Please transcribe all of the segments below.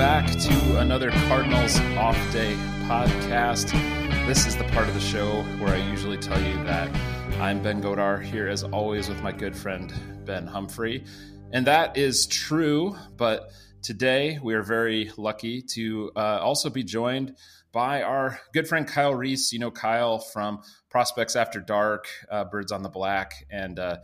back to another Cardinals Off Day podcast. This is the part of the show where I usually tell you that I'm Ben Godar here, as always, with my good friend Ben Humphrey. And that is true, but today we are very lucky to uh, also be joined by our good friend Kyle Reis. You know Kyle from Prospects After Dark, uh, Birds on the Black, and uh,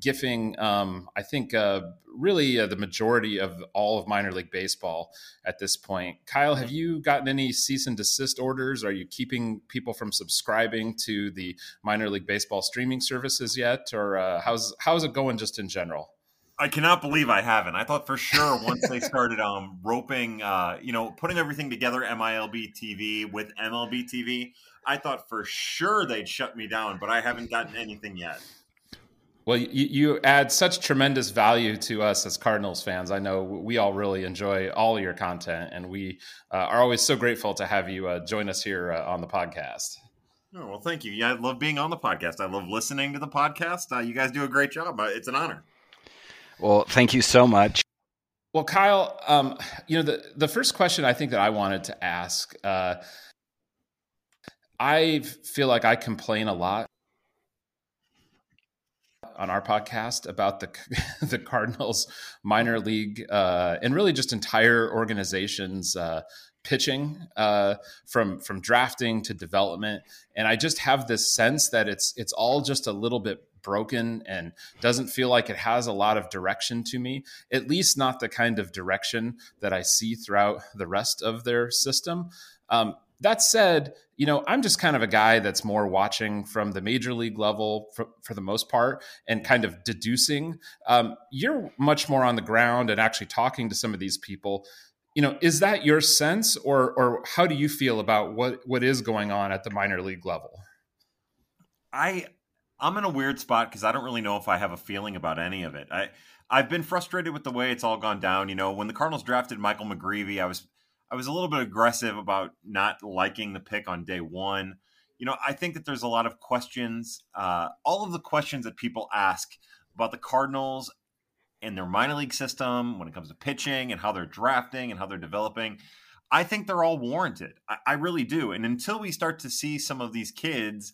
Giffing, um, I think, uh, really uh, the majority of all of minor league baseball at this point. Kyle, have you gotten any cease and desist orders? Are you keeping people from subscribing to the minor league baseball streaming services yet, or uh, how's how's it going just in general? I cannot believe I haven't. I thought for sure once they started um, roping, uh, you know, putting everything together, MILB TV with MLB TV, I thought for sure they'd shut me down, but I haven't gotten anything yet. Well, you, you, add such tremendous value to us as Cardinals fans. I know we all really enjoy all your content, and we uh, are always so grateful to have you uh, join us here uh, on the podcast. Oh, well, thank you. Yeah, I love being on the podcast. I love listening to the podcast. Uh, you guys do a great job. Uh, it's an honor. Well, thank you so much. Well, Kyle, um, you know the the first question I think that I wanted to ask. Uh, I feel like I complain a lot on our podcast about the the Cardinals minor league uh, and really just entire organizations uh, pitching uh, from from drafting to development, and I just have this sense that it's it's all just a little bit broken and doesn't feel like it has a lot of direction to me at least not the kind of direction that i see throughout the rest of their system. Um, that said, you know, I'm just kind of a guy that's more watching from the major league level for, for the most part and kind of deducing. Um, you're much more on the ground and actually talking to some of these people. You know, is that your sense, or or how do you feel about what what is going on at the minor league level? I I'm in a weird spot because I don't really know if I have a feeling about any of it. I I've been frustrated with the way it's all gone down. You know, when the Cardinals drafted Michael McGreevy, I was I was a little bit aggressive about not liking the pick on day one. You know, I think that there's a lot of questions, uh, all of the questions that people ask about the Cardinals and their minor league system when it comes to pitching and how they're drafting and how they're developing. I think they're all warranted. I, I really do. And until we start to see some of these kids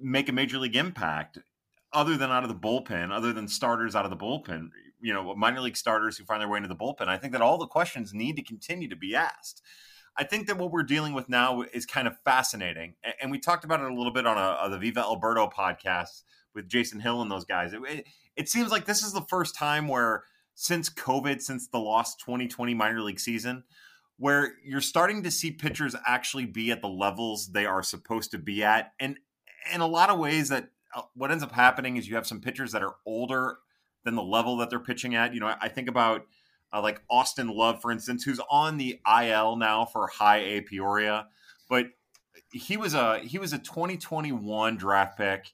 make a major league impact, other than out of the bullpen, other than starters out of the bullpen, you know minor league starters who find their way into the bullpen. I think that all the questions need to continue to be asked. I think that what we're dealing with now is kind of fascinating, and we talked about it a little bit on, a, on the Viva El Birdos podcast with Jason Hill and those guys. It, it, it seems like this is the first time where since COVID, since the lost 2020 minor league season, where you're starting to see pitchers actually be at the levels they are supposed to be at, and in a lot of ways that uh, what ends up happening is you have some pitchers that are older than the level that they're pitching at. You know, I think about uh, like Austin Love, for instance, who's on the IL now for High A Peoria, but he was a he was a 2021 draft pick.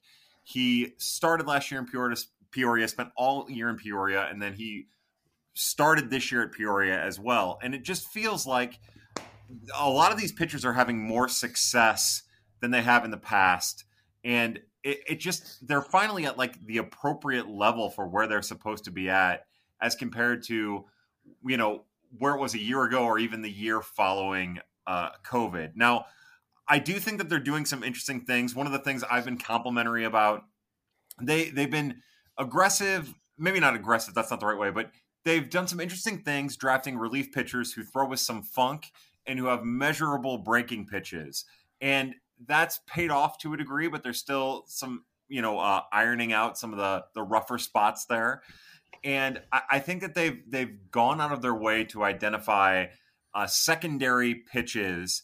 He started last year in Peoria, Peoria, spent all year in Peoria, and then he started this year at Peoria as well. And it just feels like a lot of these pitchers are having more success than they have in the past. And it, it just they're finally at like the appropriate level for where they're supposed to be at as compared to you know where it was a year ago or even the year following uh, COVID. Now, I do think that they're doing some interesting things. One of the things I've been complimentary about they they've been aggressive, maybe not aggressive. That's not the right way, but they've done some interesting things, drafting relief pitchers who throw with some funk and who have measurable breaking pitches. And that's paid off to a degree, but there's still some, you know, uh, ironing out some of the the rougher spots there. And I, I think that they've they've gone out of their way to identify uh, secondary pitches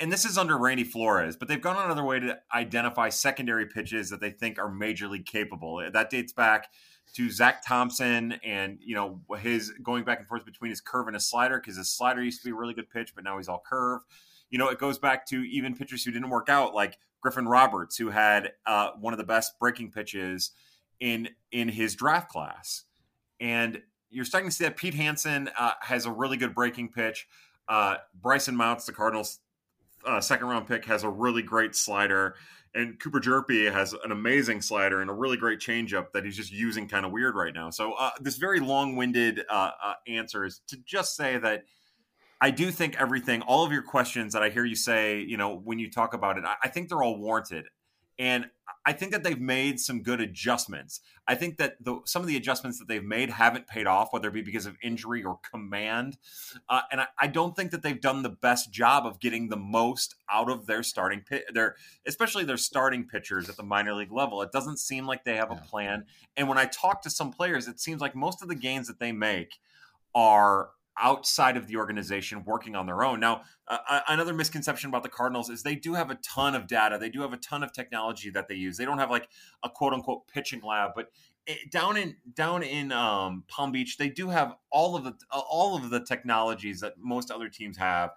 and this is under Randy Flores, but they've gone their way to identify secondary pitches that they think are major league capable. That dates back to Zach Thompson and you know his going back and forth between his curve and his slider because his slider used to be a really good pitch, but now he's all curve you know, it goes back to even pitchers who didn't work out, like Griffin Roberts, who had uh, one of the best breaking pitches in in his draft class. And you're starting to see that Pete Hansen uh, has a really good breaking pitch. Uh, Brycen Mautz, the Cardinals' uh, second round pick, has a really great slider. and Cooper Hjerpe has an amazing slider and a really great changeup that he's just using kind of weird right now. So uh, this very long-winded uh, uh, answer is to just say that I do think everything, all of your questions that I hear you say, you know, when you talk about it, I, I think they're all warranted. And I think that they've made some good adjustments. I think that the, some of the adjustments that they've made haven't paid off, whether it be because of injury or command. Uh, and I, I, don't think that they've done the best job of getting the most out of their starting pit, their especially their starting pitchers at the minor league level. It doesn't seem like they have a plan. And when I talk to some players, it seems like most of the gains that they make are outside of the organization working on their own. Now, uh, another misconception about the Cardinals is they do have a ton of data. They do have a ton of technology that they use. They don't have like a quote unquote pitching lab, but it, down in down in um, Palm Beach, they do have all of the all of the technologies that most other teams have,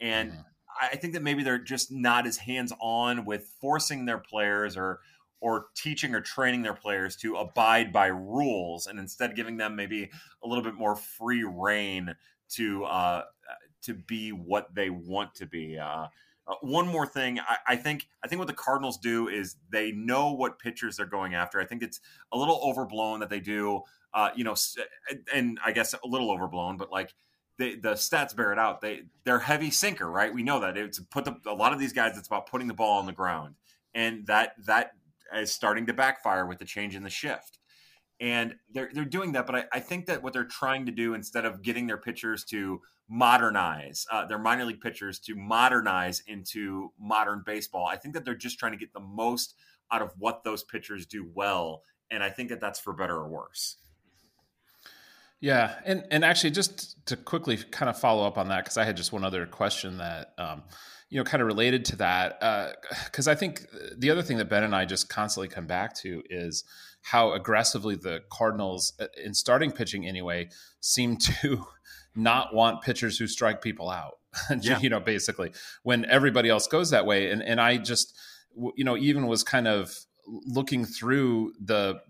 and mm-hmm. I think that maybe they're just not as hands on with forcing their players or or teaching or training their players to abide by rules and instead giving them maybe a little bit more free reign to uh, to be what they want to be. Uh, uh, one more thing, I, I, think I think what the Cardinals do is they know what pitchers they're going after. I think it's a little overblown that they do, uh, you know, and I guess a little overblown, but like they, the stats bear it out. They they're heavy sinker, right? We know that it's put the, a lot of these guys. It's about putting the ball on the ground, and that that is starting to backfire with the change in the shift. And they're, they're doing that, but I, I think that what they're trying to do instead of getting their pitchers to modernize uh, their minor league pitchers to modernize into modern baseball, I think that they're just trying to get the most out of what those pitchers do well. And I think that that's for better or worse. Yeah, and and actually, just to quickly kind of follow up on that, because I had just one other question that um, you know, kind of related to that, because uh, I think the other thing that Ben and I just constantly come back to is how aggressively the Cardinals, uh, in starting pitching anyway, seem to not want pitchers who strike people out. yeah. you know, basically, when everybody else goes that way, and and I just, you know, even was kind of looking through the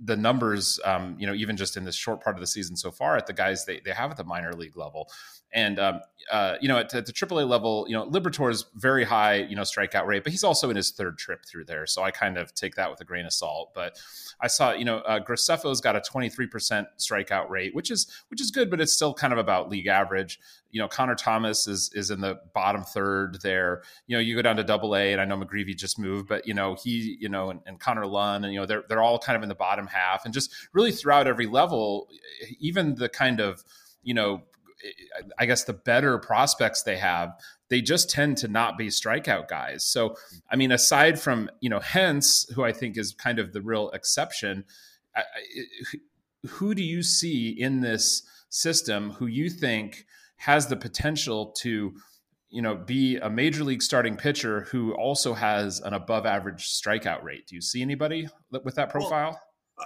the numbers, um, you know, even just in this short part of the season so far, at the guys they they have at the minor league level, and um, uh, you know, at, at, the AAA level, you know, Liberatore's very high, you know, strikeout rate, but he's also in his third trip through there, so I kind of take that with a grain of salt. But I saw, you know, uh, Graceffo's got a 23% strikeout rate, which is which is good, but it's still kind of about league average. You know, Connor Thomas is is in the bottom third there. You know, you go down to Double A, and I know McGreevy just moved, but you know, he, you know, and, and Connor Lunn, and you know, they're they're all kind of in the bottom half, and just really throughout every level, even the kind of you know I guess the better prospects they have, they just tend to not be strikeout guys. So, I mean, aside from you know Hence, who I think is kind of the real exception, I, who do you see in this system who you think has the potential to you know be a major league starting pitcher who also has an above average strikeout rate? Do you see anybody with that profile? Well,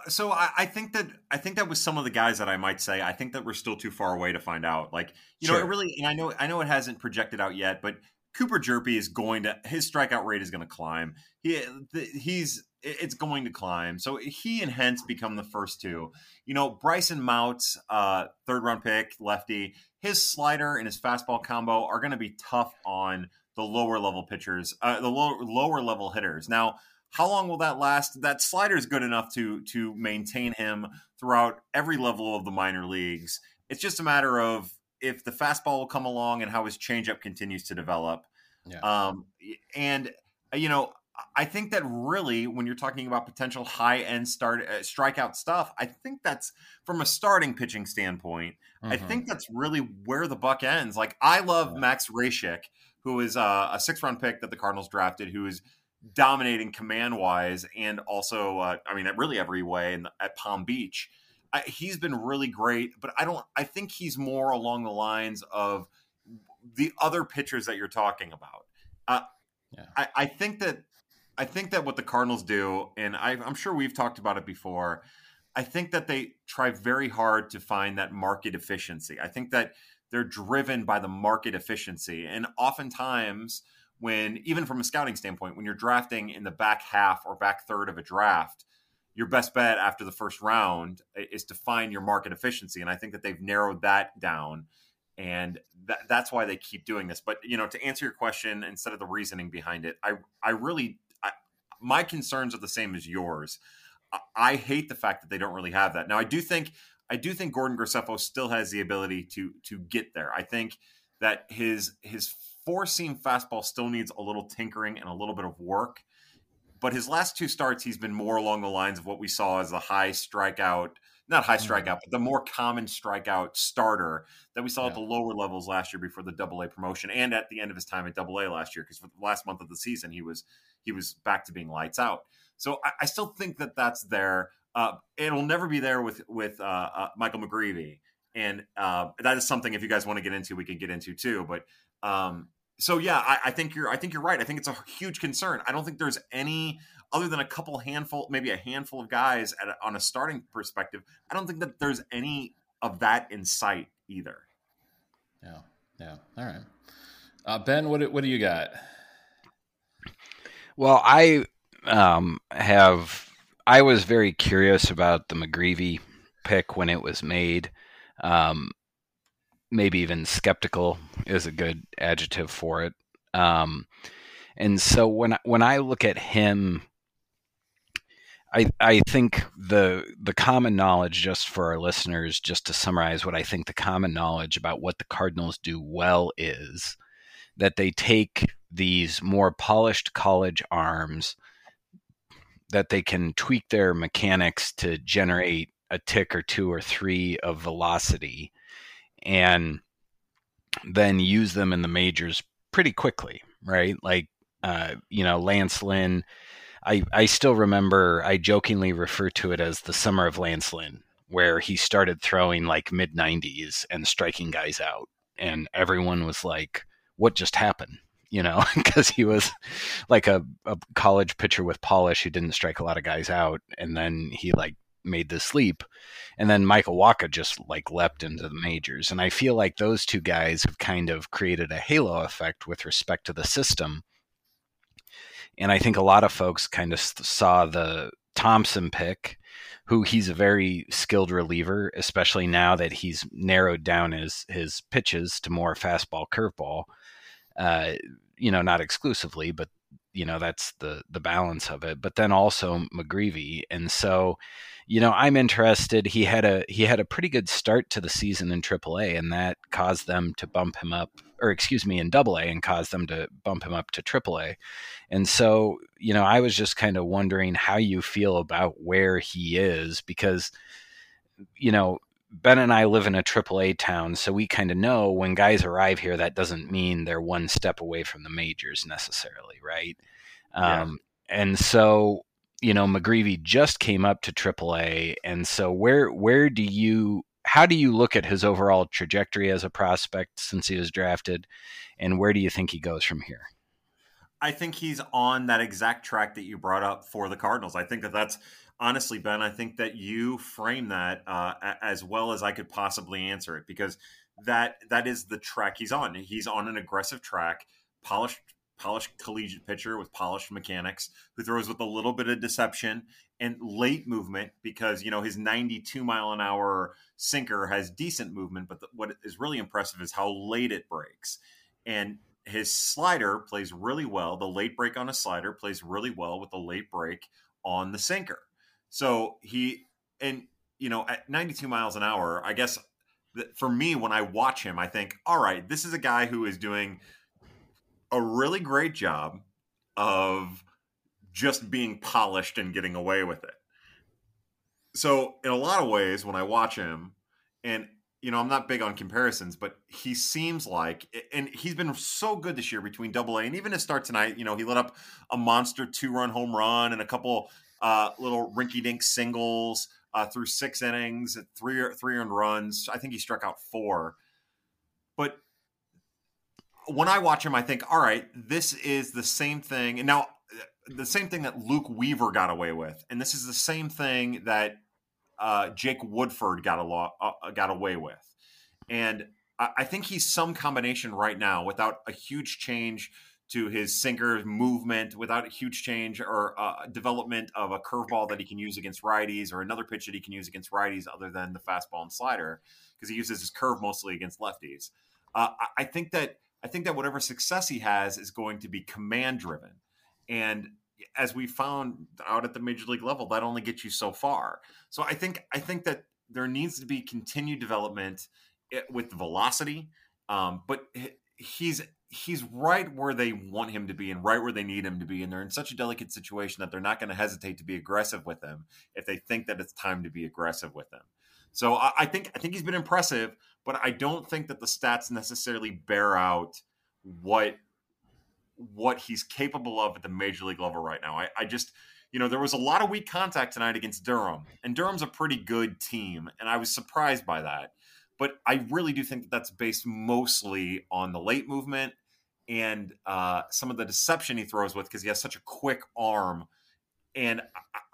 so I, I, think that I think that was some of the guys that I might say. I think that we're still too far away to find out. Like you sure. know, it really, and I know I know it hasn't projected out yet, but Cooper Hjerpe is going to his strikeout rate is going to climb. He he's it's going to climb. So he and Hence become the first two. You know, Brycen Mautz, uh, third round pick, lefty. His slider and his fastball combo are going to be tough on the lower level pitchers, uh, the lower level hitters. Now how long will that last? That slider is good enough to to maintain him throughout every level of the minor leagues. It's just a matter of if the fastball will come along and how his changeup continues to develop. Yeah. Um, and you know, I think that really, when you're talking about potential high end start uh, strikeout stuff, I think that's from a starting pitching standpoint. Mm-hmm. I think that's really where the buck ends. Like I love yeah. Max Rajcic, who is uh, a six round pick that the Cardinals drafted, who is dominating command wise and also uh, i mean really every way the, at palm beach I, he's been really great but i don't i think he's more along the lines of the other pitchers that you're talking about uh, yeah. I, I, think that i think that what the cardinals do and I, i'm sure we've talked about it before i think that they try very hard to find that market efficiency i think that they're driven by the market efficiency and oftentimes when even from a scouting standpoint, when you're drafting in the back half or back third of a draft, your best bet after the first round is to find your market efficiency. And I think that they've narrowed that down. And that, that's why they keep doing this. But you know, to answer your question, instead of the reasoning behind it, I I really I, my concerns are the same as yours. I, I hate the fact that they don't really have that. Now, I do think I do think Gordon Graceffo still has the ability to to get there. I think that his his four seam fastball still needs a little tinkering and a little bit of work. But his last two starts, he's been more along the lines of what we saw as the high strikeout, not high mm-hmm. strikeout, but the more common strikeout starter that we saw yeah. at the lower levels last year before the Double A promotion, and at the end of his time at Double A last year, because for the last month of the season he was he was back to being lights out. So I, I still think that that's there. Uh, it'll never be there with with uh, uh, Michael McGreevy, and uh, that is something if you guys want to get into, we can get into too. But um, so yeah, I, I, think you're I think you're right. I think it's a huge concern. I don't think there's any other than a couple handful, maybe a handful of guys at a, on a starting perspective. I don't think that there's any of that in sight either. Yeah, yeah. All right, uh, Ben, what what do you got? Well, I um, have I was very curious about the McGreevy pick when it was made. Um, maybe even skeptical is a good adjective for it. Um, and so when when I look at him, I I think the the common knowledge, just for our listeners, just to summarize what I think the common knowledge about what the Cardinals do well is that they take these more polished college arms that they can tweak their mechanics to generate a tick or two or three of velocity and then use them in the majors pretty quickly, right? Like, uh, you know, Lance Lynn. I, I still remember I jokingly refer to it as the summer of Lance Lynn, where he started throwing like mid 90s and striking guys out. And everyone was like, what just happened? You know, because he was like a, a college pitcher with polish who didn't strike a lot of guys out. And then he like made this leap. And then Michael Wacha just like leapt into the majors. And I feel like those two guys have kind of created a halo effect with respect to the system. And I think a lot of folks kind of saw the Thompson pick, who he's a very skilled reliever, especially now that he's narrowed down his his pitches to more fastball curveball. Uh, you know, not exclusively, but you know that's the the balance of it. But then also McGreevy, and so you know, I'm interested. He had a he had a pretty good start to the season in AAA, and that caused them to bump him up, or excuse me, in Double A, and caused them to bump him up to AAA. And so, you know, I was just kind of wondering how you feel about where he is, because, you know, Ben and I live in a AAA town, so we kind of know when guys arrive here, that doesn't mean they're one step away from the majors necessarily, right? Yeah. Um, and so you know, McGreevy just came up to AAA, and so where where do you how do you look at his overall trajectory as a prospect since he was drafted, and where do you think he goes from here? I think he's on that exact track that you brought up for the Cardinals. I think that that's honestly, Ben. I think that you frame that uh, as well as I could possibly answer it because that that is the track he's on. He's on an aggressive track, polished polished collegiate pitcher with polished mechanics who throws with a little bit of deception and late movement because you know his 92 mile an hour sinker has decent movement but the, what is really impressive is how late it breaks and his slider plays really well the late break on a slider plays really well with the late break on the sinker so he and you know at 92 miles an hour i guess for me when i watch him i think all right this is a guy who is doing a really great job of just being polished and getting away with it. So, in a lot of ways, when I watch him, and you know, I'm not big on comparisons, but he seems like, and he's been so good this year between Double A and even his start tonight. You know, he let up a monster two run home run and a couple uh, little rinky dink singles uh, through six innings, three three earned runs. I think he struck out four, but when I watch him, I think, all right, this is the same thing. And now, the same thing that Luke Weaver got away with, and this is the same thing that uh, Jake Woodford got a lot uh, got away with. And I, I, think he's some combination right now, without a huge change to his sinker movement, without a huge change or uh, development of a curveball that he can use against righties, or another pitch that he can use against righties other than the fastball and slider, because he uses his curve mostly against lefties. Uh, I think that I think that whatever success he has is going to be command driven. And as we found out at the major league level, that only gets you so far. So I think I think that there needs to be continued development eh, with velocity, um, but he's he's right where they want him to be and right where they need him to be and they're in such a delicate situation that they're not going to hesitate to be aggressive with him if they think that it's time to be aggressive with him. So I, I, think i think he's been impressive but i don't think that the stats necessarily bear out what what he's capable of at the major league level right now. I, I just you know there was a lot of weak contact tonight against durham and durham's a pretty good team and i was surprised by that. But I really do think that that's based mostly on the late movement and uh, some of the deception he throws with because he has such a quick arm. And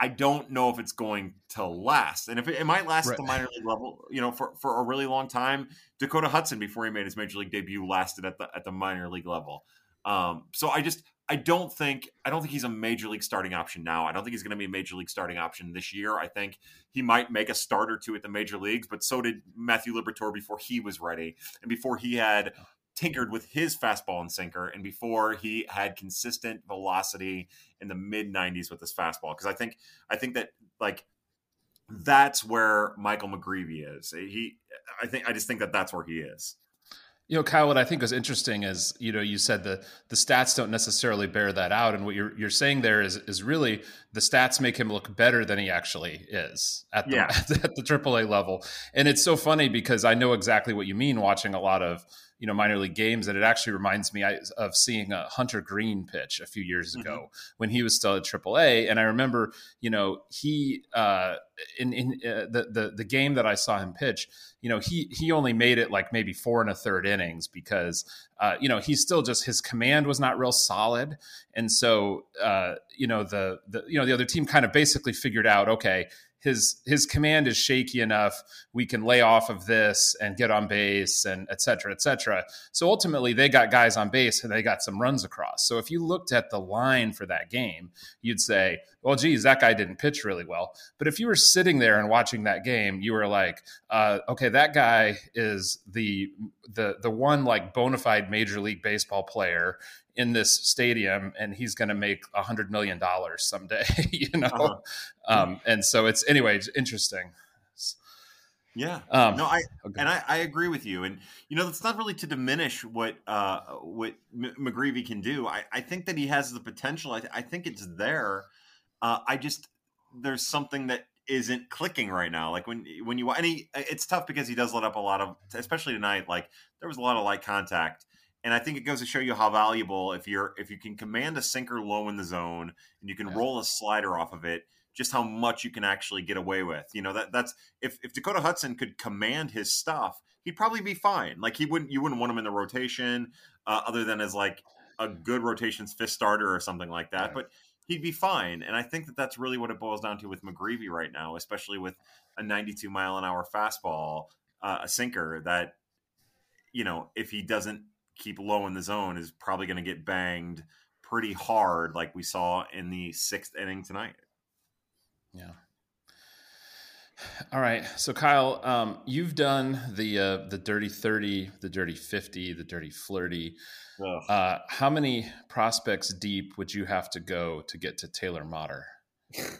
I don't know if it's going to last. And if it, it might last right. at the minor league level, you know, for, for a really long time. Dakota Hudson, before he made his major league debut, lasted at the at the minor league level. Um, so I just I don't think I don't think he's a major league starting option now. I don't think he's going to be a major league starting option this year. I think he might make a start or two at the major leagues, but so did Matthew Liberatore before he was ready and before he had tinkered with his fastball and sinker and before he had consistent velocity in the mid 90s with his fastball because I think I think that like that's where Michael McGreevy is. He I think I just think that that's where he is. You know, Kyle, what I think is interesting is, you know, you said the the stats don't necessarily bear that out, and what you're you're saying there is is really the stats make him look better than he actually is at the yeah. at the AAA level, and it's so funny because I know exactly what you mean watching a lot of you know minor league games and it actually reminds me of seeing a hunter Greene pitch a few years ago mm-hmm. when he was still at aaa and i remember you know he uh, in in uh, the, the the game that i saw him pitch you know he he only made it like maybe four and a third innings because uh, you know he's still just his command was not real solid and so uh, you know the the you know the other team kind of basically figured out okay his his command is shaky enough. We can lay off of this and get on base and et cetera et cetera. So ultimately they got guys on base and they got some runs across. So if you looked at the line for that game you'd say well geez that guy didn't pitch really well. But if you were sitting there and watching that game you were like uh, okay that guy is the the the one like bona fide major league baseball player in this stadium and he's going to make a hundred million dollars someday, you know? Uh-huh. Um, and so it's, anyway, it's interesting. Yeah. Um, no, I okay. and I, I, agree with you. And you know, it's not really to diminish what uh, what M- McGreevy can do. I, I think that he has the potential. I, th- I think it's there. Uh, I just there's something that isn't clicking right now. Like when when you and he, it's tough because he does let up a lot of, especially tonight. Like there was a lot of light contact, and I think it goes to show you how valuable if you're if you can command a sinker low in the zone and you can yeah. roll a slider off of it, just how much you can actually get away with. You know that that's if if Dakota Hudson could command his stuff, he'd probably be fine. Like he wouldn't you wouldn't want him in the rotation uh, other than as like a good rotations fifth starter or something like that. Right. But he'd be fine. And I think that that's really what it boils down to with McGreevy right now, especially with a 92 mile an hour fastball, uh, a sinker that you know if he doesn't keep low in the zone is probably going to get banged pretty hard, like we saw in the sixth inning tonight. Yeah. All right, so Kyle, um, you've done the uh, the dirty thirty, the dirty fifty, the dirty flirty. Uh, how many prospects deep would you have to go to get to Taylor Motter?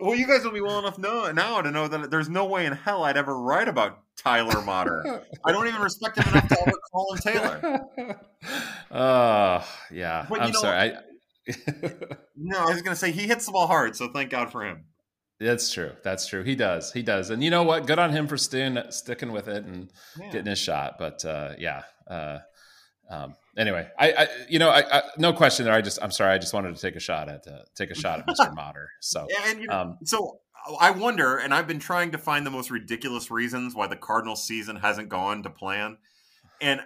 well, you guys will be well enough know, now to know that there's no way in hell I'd ever write about Tyler Motter. I don't even respect him enough to ever call him Taylor. Oh, yeah. But, I'm know, sorry. I... no, I was going to say he hits the ball hard, so thank God for him. That's true. That's true. He does. He does. And you know what? Good on him for staying, sticking with it and yeah. getting his shot. But uh, yeah. Uh, um, anyway, I, I you know, I, I, no question there. I just, I'm sorry. I just wanted to take a shot at, uh, take a shot at Mr. Motter. So, and, um, so I wonder, and I've been trying to find the most ridiculous reasons why the Cardinals season hasn't gone to plan. And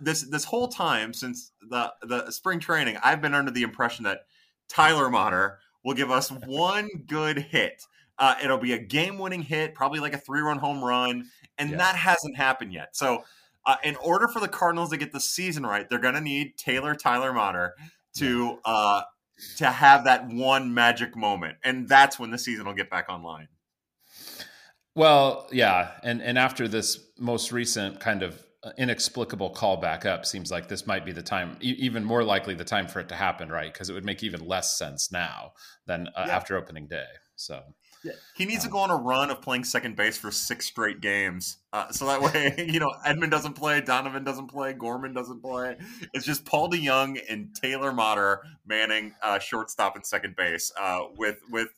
this, this whole time since the, the spring training, I've been under the impression that Tyler Motter will give us one good hit. Uh, it'll be a game-winning hit, probably like a three-run home run, and yeah. that hasn't happened yet. So uh, in order for the Cardinals to get the season right, they're going to need Taylor Tyler Motter to uh, to have that one magic moment, and that's when the season will get back online. Well, yeah, and and after this most recent kind of inexplicable call back up seems like this might be the time, even more likely the time for it to happen, right? Because it would make even less sense now than uh, yeah. after opening day. So. He needs to go on a run of playing second base for six straight games. Uh, so that way, you know, Edman doesn't play, Donovan doesn't play, Gorman doesn't play. It's just Paul DeJong and Taylor Motter manning uh, shortstop and second base uh, with with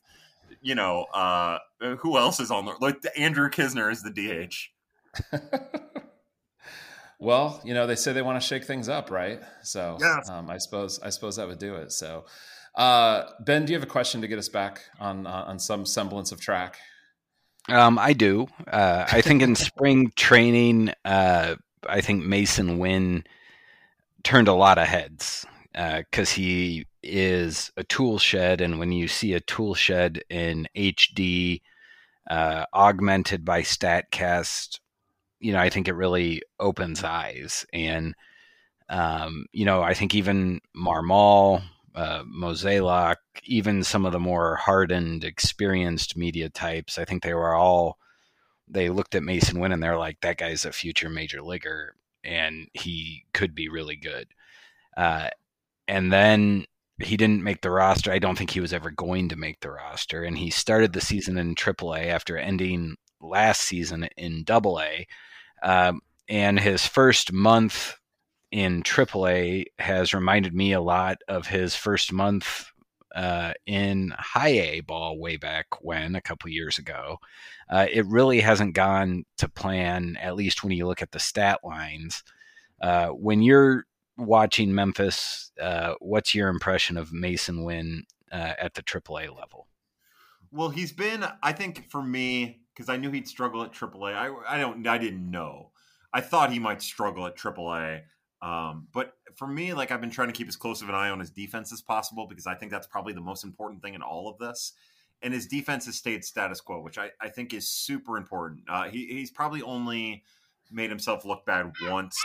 you know uh, who else is on there? Like Andrew Knizner is the DH. well, you know, they say they want to shake things up, right? So yes. um, I suppose I suppose that would do it. So uh, ben, do you have a question to get us back on uh, on some semblance of track? Um, I do. Uh, I think in spring training, uh, I think Masyn Winn turned a lot of heads because uh, he is a tool shed, and when you see a tool shed in HD, uh, augmented by Statcast, you know, I think it really opens eyes. And um, you know, I think even Marmol uh, Mozeliak, even some of the more hardened, experienced media types, I think they were all they looked at Masyn Winn and they're like, that guy's a future major leaguer and he could be really good. Uh, and then he didn't make the roster. I don't think he was ever going to make the roster. And he started the season in AAA after ending last season in AA. Um, and his first month in AAA has reminded me a lot of his first month uh, in high A ball way back when, a couple years ago. Uh, it really hasn't gone to plan, at least when you look at the stat lines. Uh, when you're watching Memphis, uh, what's your impression of Masyn Winn uh, at the AAA level? Well, he's been, I think, for me, because I knew he'd struggle at AAA. I, I don't, I didn't know. I thought he might struggle at AAA. Um, but for me, like I've been trying to keep as close of an eye on his defense as possible because I think that's probably the most important thing in all of this. And his defense has stayed status quo, which I, I think is super important. Uh, he, he's probably only made himself look bad once,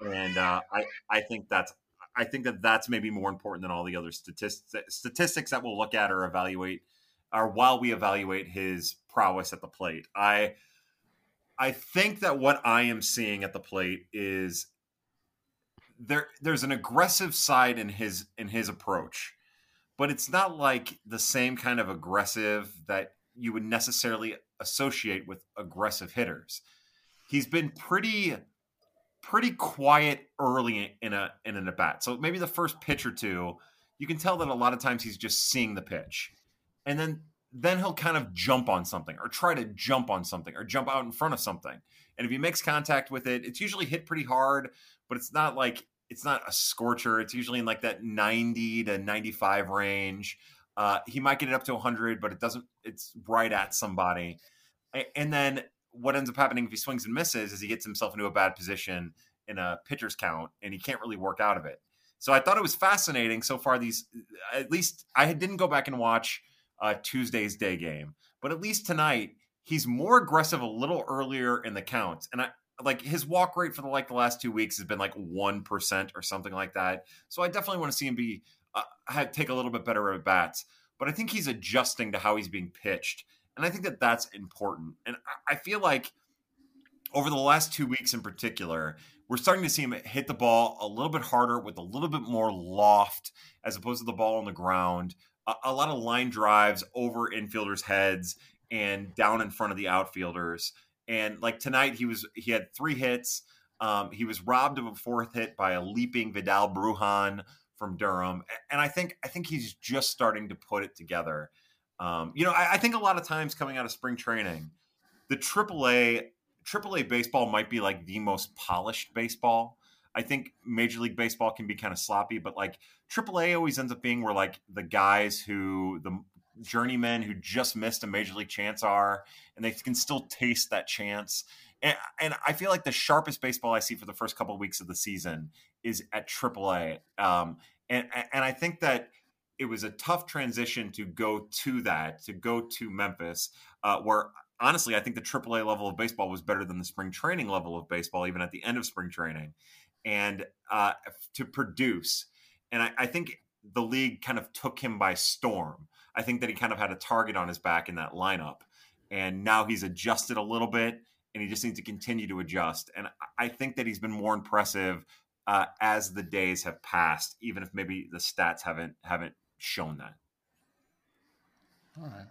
and uh, I I think that's I think that that's maybe more important than all the other statistics statistics that we'll look at or evaluate, or while we evaluate his prowess at the plate. I I think that what I am seeing at the plate is there there's an aggressive side in his in his approach, but it's not like the same kind of aggressive that you would necessarily associate with aggressive hitters. He's been pretty pretty quiet early in a in an at bat. So maybe the first pitch or two, you can tell that a lot of times he's just seeing the pitch. And then then he'll kind of jump on something or try to jump on something or jump out in front of something. And if he makes contact with it, it's usually hit pretty hard, but it's not like it's not a scorcher. It's usually in like that 90 to 95 range. Uh, he might get it up to 100, but it doesn't. It's right at somebody. And then what ends up happening if he swings and misses is he gets himself into a bad position in a pitcher's count, and he can't really work out of it. So I thought it was fascinating so far. These, at least I didn't go back and watch uh, Tuesday's day game, but at least tonight he's more aggressive a little earlier in the count. And I, like his walk rate for the like the last two weeks has been like one percent or something like that. So I definitely want to see him be uh, take a little bit better at bats. But I think he's adjusting to how he's being pitched, and I think that that's important. And I feel like over the last two weeks in particular, we're starting to see him hit the ball a little bit harder with a little bit more loft as opposed to the ball on the ground. A, a lot of line drives over infielders' heads and down in front of the outfielders. And like tonight, he was he had three hits. Um, he was robbed of a fourth hit by a leaping Vidal Brujan from Durham, and I think I think he's just starting to put it together. Um, you know, I, I, think a lot of times coming out of spring training, the AAA AAA baseball might be like the most polished baseball. I think Major League Baseball can be kind of sloppy, but like AAA always ends up being where like the guys who the journeymen who just missed a major league chance are, and they can still taste that chance. And, and I feel like the sharpest baseball I see for the first couple of weeks of the season is at AAA. Um, and and I think that it was a tough transition to go to that, to go to Memphis, uh, where honestly I think the AAA level of baseball was better than the spring training level of baseball, even at the end of spring training, and uh, to produce. And I, I think the league kind of took him by storm. I think that he kind of had a target on his back in that lineup. And now he's adjusted a little bit and he just needs to continue to adjust. And I think that he's been more impressive uh, as the days have passed, even if maybe the stats haven't haven't shown that. All right.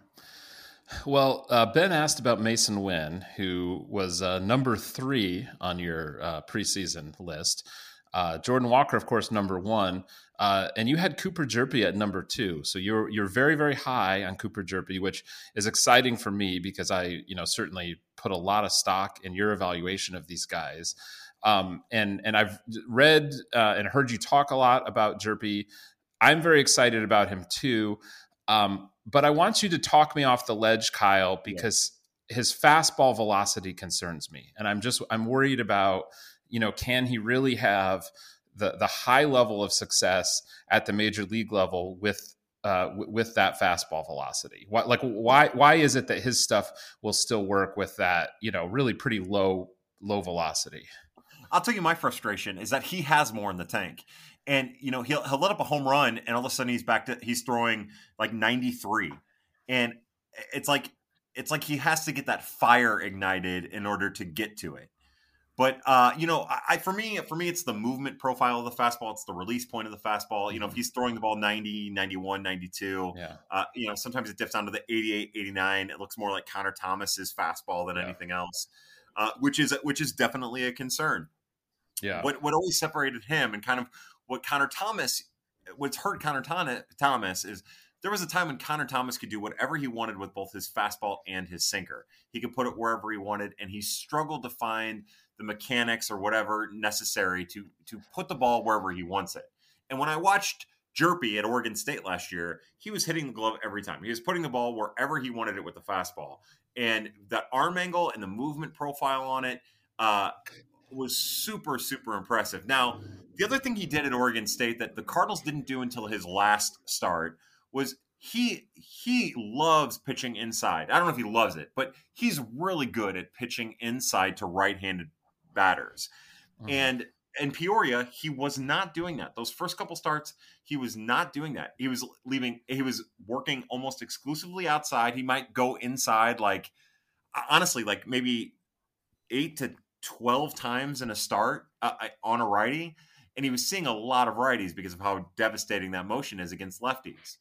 Well, uh, Ben asked about Masyn Winn, who was uh, number three on your uh, preseason list. Uh, Jordan Walker, of course, number one, uh, and you had Cooper Hjerpe at number two. So you're you're very very high on Cooper Hjerpe, which is exciting for me because I you know certainly put a lot of stock in your evaluation of these guys. Um, and and I've read uh, and heard you talk a lot about Hjerpe. I'm very excited about him too. Um, but I want you to talk me off the ledge, Kyle, because yeah. his fastball velocity concerns me, and I'm just I'm worried about you know can he really have the the high level of success at the major league level with uh, w- with that fastball velocity? What, like why why is it that his stuff will still work with that you know really pretty low low velocity? I'll tell you my frustration is that he has more in the tank and you know he'll he'll let up a home run, and all of a sudden he's back to he's throwing like 93, and it's like it's like he has to get that fire ignited in order to get to it. But uh, you know, I for me for me it's the movement profile of the fastball, it's the release point of the fastball. You know, if mm-hmm. he's throwing the ball 90, 91, 92, yeah. uh, you know, sometimes it dips down to the 88, 89. It looks more like Connor Thomas's fastball than yeah. anything else. Uh, which is which is definitely a concern. Yeah. What what always separated him and kind of what Connor Thomas, what's hurt Connor Thomas is there was a time when Connor Thomas could do whatever he wanted with both his fastball and his sinker. He could put it wherever he wanted, and he struggled to find the mechanics or whatever necessary to to put the ball wherever he wants it. And when I watched Hjerpe at Oregon State last year, he was hitting the glove every time. He was putting the ball wherever he wanted it with the fastball, and that arm angle and the movement profile on it uh, was super super impressive. Now, the other thing he did at Oregon State that the Cardinals didn't do until his last start was he he loves pitching inside. I don't know if he loves it, but he's really good at pitching inside to right-handed batters. Mm-hmm. And in Peoria, he was not doing that. Those first couple starts, he was not doing that. He was leaving he was working almost exclusively outside. He might go inside like honestly like maybe 8 to 12 times in a start uh, on a righty and he was seeing a lot of righties because of how devastating that motion is against lefties.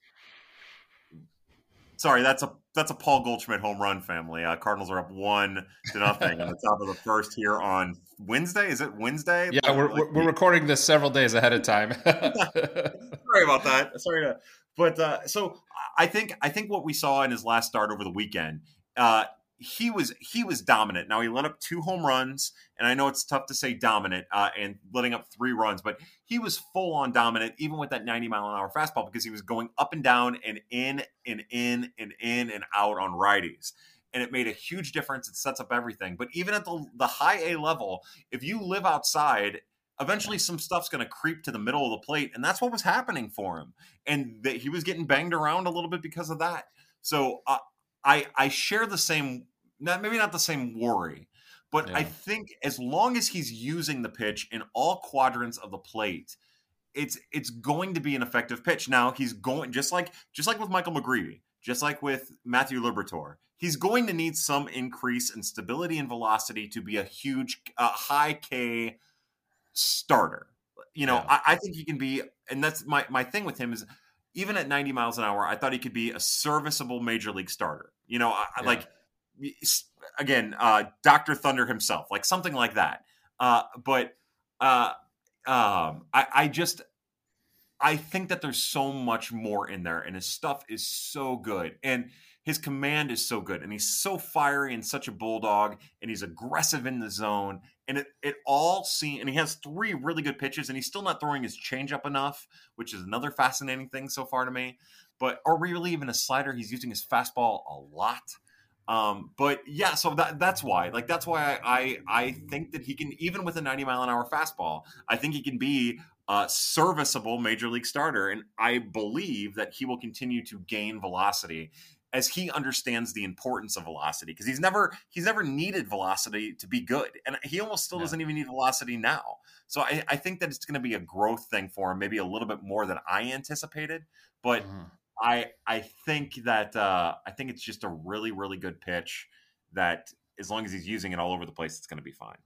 Sorry, that's a that's a Paul Goldschmidt home run family. Uh, Cardinals are up one to nothing on the top of the first here on Wednesday. Is it Wednesday? Yeah, we're, like, we're recording this several days ahead of time. Sorry about that. Sorry to, but uh, so I think I think what we saw in his last start over the weekend, uh, he was he was dominant. Now he let up two home runs, and I know it's tough to say dominant uh, and letting up three runs, but he was full on dominant even with that 90 mile an hour fastball because he was going up and down and in and in and in and out on righties. And it made a huge difference. It sets up everything. But even at the, the high A level, if you live outside, eventually some stuff's going to creep to the middle of the plate. And that's what was happening for him. And that he was getting banged around a little bit because of that. So uh, I I share the same not maybe not the same worry, but yeah. I think as long as he's using the pitch in all quadrants of the plate, it's it's going to be an effective pitch. Now he's going just like just like with Michael McGreevy, just like with Matthew Liberatore, he's going to need some increase in stability and velocity to be a huge uh, high K starter. You know, yeah. I, I think he can be, and that's my my thing with him is even at 90 miles an hour, I thought he could be a serviceable major league starter. You know, I, yeah. like again, uh, Doctor Thunder himself, like something like that. Uh, but uh, um, I, I just I think that there's so much more in there, and his stuff is so good, and his command is so good, and he's so fiery and such a bulldog, and he's aggressive in the zone, and it it all seems, and he has three really good pitches, and he's still not throwing his changeup enough, which is another fascinating thing so far to me. But or really even a slider, he's using his fastball a lot. Um, but yeah, so that that's why, like, that's why I, I, I think that he can, even with a 90 mile an hour fastball, I think he can be a serviceable major league starter, and I believe that he will continue to gain velocity as he understands the importance of velocity because he's never he's never needed velocity to be good, and he almost still doesn't even need velocity now. So I, I think that it's going to be a growth thing for him, maybe a little bit more than I anticipated, but. Mm-hmm I I think that uh, I think it's just a really really good pitch that as long as he's using it all over the place, it's going to be fine.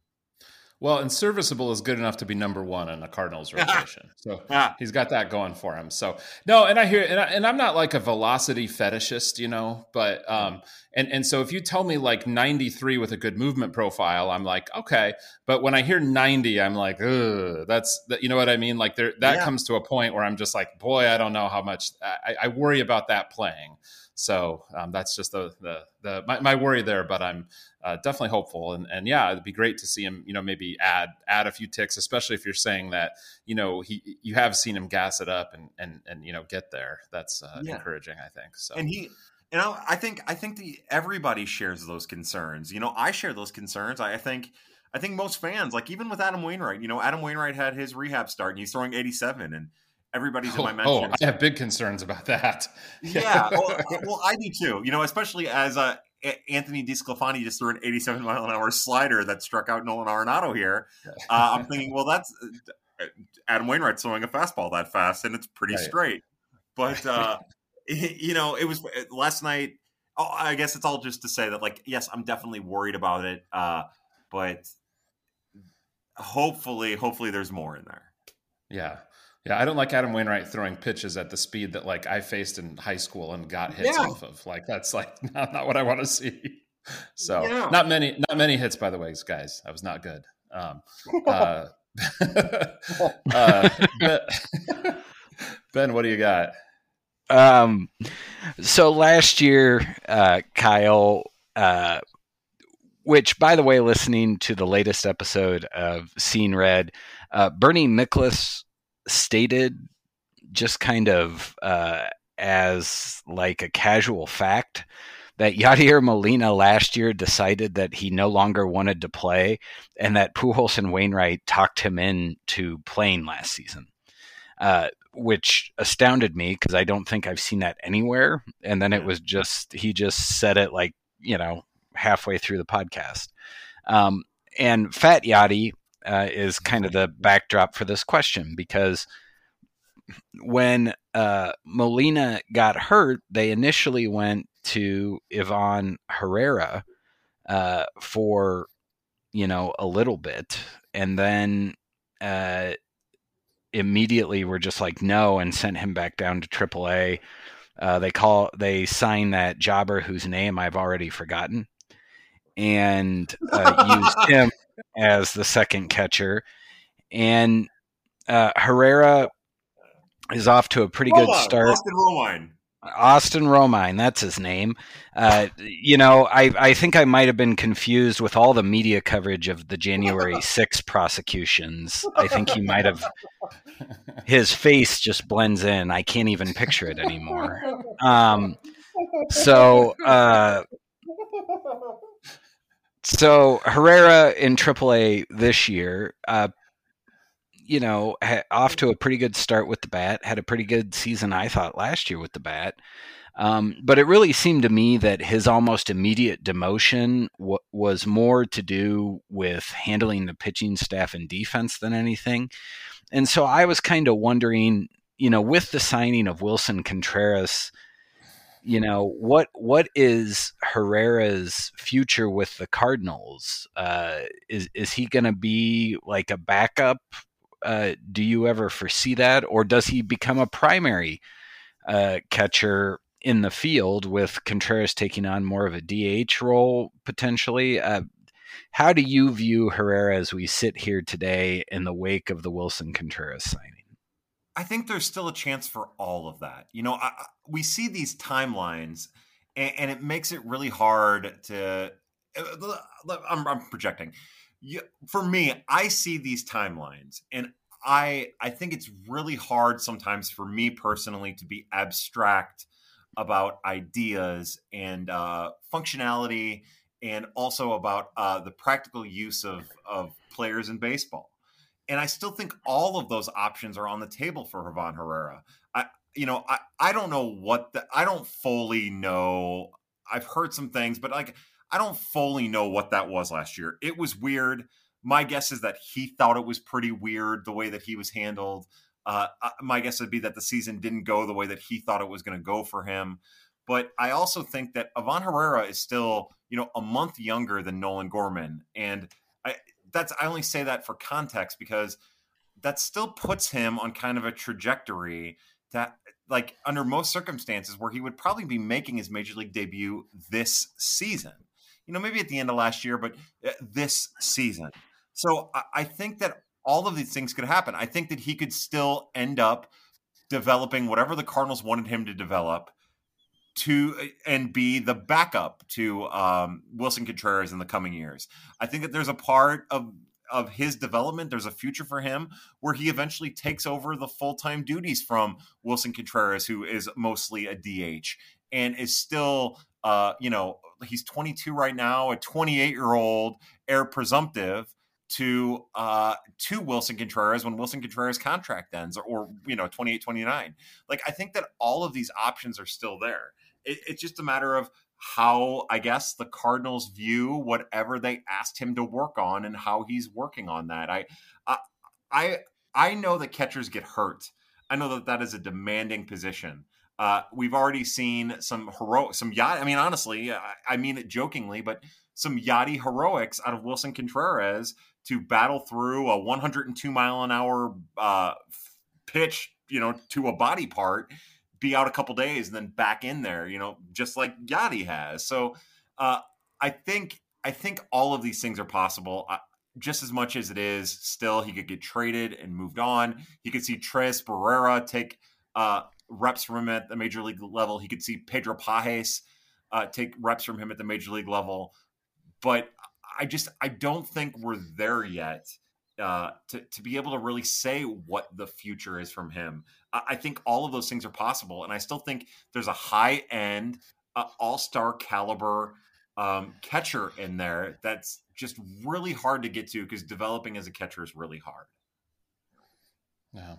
Well, and serviceable is good enough to be number one in the Cardinals rotation. so he's got that going for him. So no, and I hear, and, I, and I'm not like a velocity fetishist, you know, but um, and and so if you tell me like 93 with a good movement profile, I'm like okay. But when I hear 90, I'm like, ugh, that's that. You know what I mean? Like there, that yeah. comes to a point where I'm just like, boy, I don't know how much I, I worry about that playing. So um, that's just the the, the my, my, worry there, but I'm uh, definitely hopeful. And and yeah, it'd be great to see him. You know, maybe add add a few ticks, especially if you're saying that you know he you have seen him gas it up and and and you know get there. That's uh, yeah. encouraging, I think. So and he. You know, I think I think the everybody shares those concerns. You know, I share those concerns. I, I think I think most fans, like even with Adam Wainwright, you know, Adam Wainwright had his rehab start and he's throwing 87 and everybody's oh, in my mentions. Oh, I have big concerns about that. yeah, well, well, I do too. You know, especially as uh, Anthony DeSclafani just threw an 87 mile an hour slider that struck out Nolan Arenado here. Uh, I'm thinking, well, that's uh, Adam Wainwright throwing a fastball that fast, and it's pretty right. straight. But uh, you know, it was uh, last night. Oh, I guess it's all just to say that, like, yes, I'm definitely worried about it, uh, but hopefully, hopefully, there's more in there. Yeah, yeah, I don't like Adam Wainwright throwing pitches at the speed that like I faced in high school and got hits yeah. off of. Like that's like not, not what I want to see. So yeah. not many not many hits by the way, guys. I was not good. Um, uh, uh, ben, what do you got? Um, so last year, uh, Kyle, uh, which by the way, listening to the latest episode of Scene Red, uh, Bernie Miklasz stated just kind of uh, as like a casual fact that Yadier Molina last year decided that he no longer wanted to play, and that Pujols and Wainwright talked him into playing last season, uh, which astounded me because I don't think I've seen that anywhere. And then it was just he just said it like you know halfway through the podcast. Um, and Fat Yachty uh, is kind of the backdrop for this question because when uh, Molina got hurt, they initially went to Ivan Herrera uh, for you know a little bit, and then uh, immediately were just like no, and sent him back down to AAA. Uh, they call they sign that jobber whose name I've already forgotten, and uh, used him as the second catcher, and uh, Herrera is off to a pretty Roma, good start. Austin Romine. Austin Romine, that's his name. Uh, you know, I, I think I might have been confused with all the media coverage of the January 6 prosecutions. I think he might have, his face just blends in. I can't even picture it anymore. Um, so, uh, so Herrera in AAA this year, uh, you know, off to a pretty good start with the bat. Had a pretty good season, I thought, last year with the bat. Um, but it really seemed to me that his almost immediate demotion w- was more to do with handling the pitching staff and defense than anything. And so I was kind of wondering, you know, with the signing of Willson Contreras you know what what is Herrera's future with the Cardinals? Uh, is is he going to be like a backup? Uh, do you ever foresee that, or does he become a primary uh, catcher in the field with Contreras taking on more of a DH role potentially? Uh, how do you view Herrera as we sit here today in the wake of the Willson Contreras signing? I think there's still a chance for all of that. You know, I, we see these timelines, and, and, it makes it really hard to. Uh, I'm, I'm projecting. For me, I see these timelines, and I I think it's really hard sometimes for me personally to be abstract about ideas and uh, functionality, and also about uh, the practical use of of players in baseball and I still think all of those options are on the table for Ivan Herrera. I, you know, I, I don't know what the, I don't fully know. I've heard some things, but like, I don't fully know what that was last year. It was weird. My guess is that he thought it was pretty weird the way that he was handled. Uh, my guess would be that the season didn't go the way that he thought it was going to go for him. But I also think that Ivan Herrera is still, you know, a month younger than Nolan Gorman. And I that's I only say that for context because that still puts him on kind of a trajectory that like under most circumstances where he would probably be making his major league debut this season. You know, maybe at the end of last year, but uh, this season. So I think that all of these things could happen. I think that he could still end up developing whatever the Cardinals wanted him to develop to uh, and be the backup to um, Willson Contreras in the coming years. I think that there's a part of of his development, there's a future for him where he eventually takes over the full time duties from Willson Contreras, who is mostly a DH and is still, uh, you know, he's 22 right now, a 28 year old heir presumptive to uh to Willson Contreras when Willson Contreras contract ends or, or you know 28 29 like I think that all of these options are still there it, it's just a matter of how I guess the Cardinals view whatever they asked him to work on and how he's working on that. I I I know that catchers get hurt. I know that that is a demanding position. Uh, we've already seen some heroic, some yacht. I mean, honestly, I, I mean it jokingly, but some yachty heroics out of Willson Contreras to battle through a 102 mile an hour uh, pitch, you know, to a body part be out a couple days and then back in there, you know, just like Yadi has. So uh, I think I think all of these things are possible. Uh, just as much as it is, still he could get traded and moved on. He could see Tres Barrera take uh, reps from him at the major league level. He could see Pedro Pagés uh, take reps from him at the major league level. But I just I don't think we're there yet uh, to to be able to really say what the future is from him. I, I think all of those things are possible, and I still think there's a high end, uh, all star caliber um, catcher in there that's just really hard to get to because developing as a catcher is really hard. Yeah.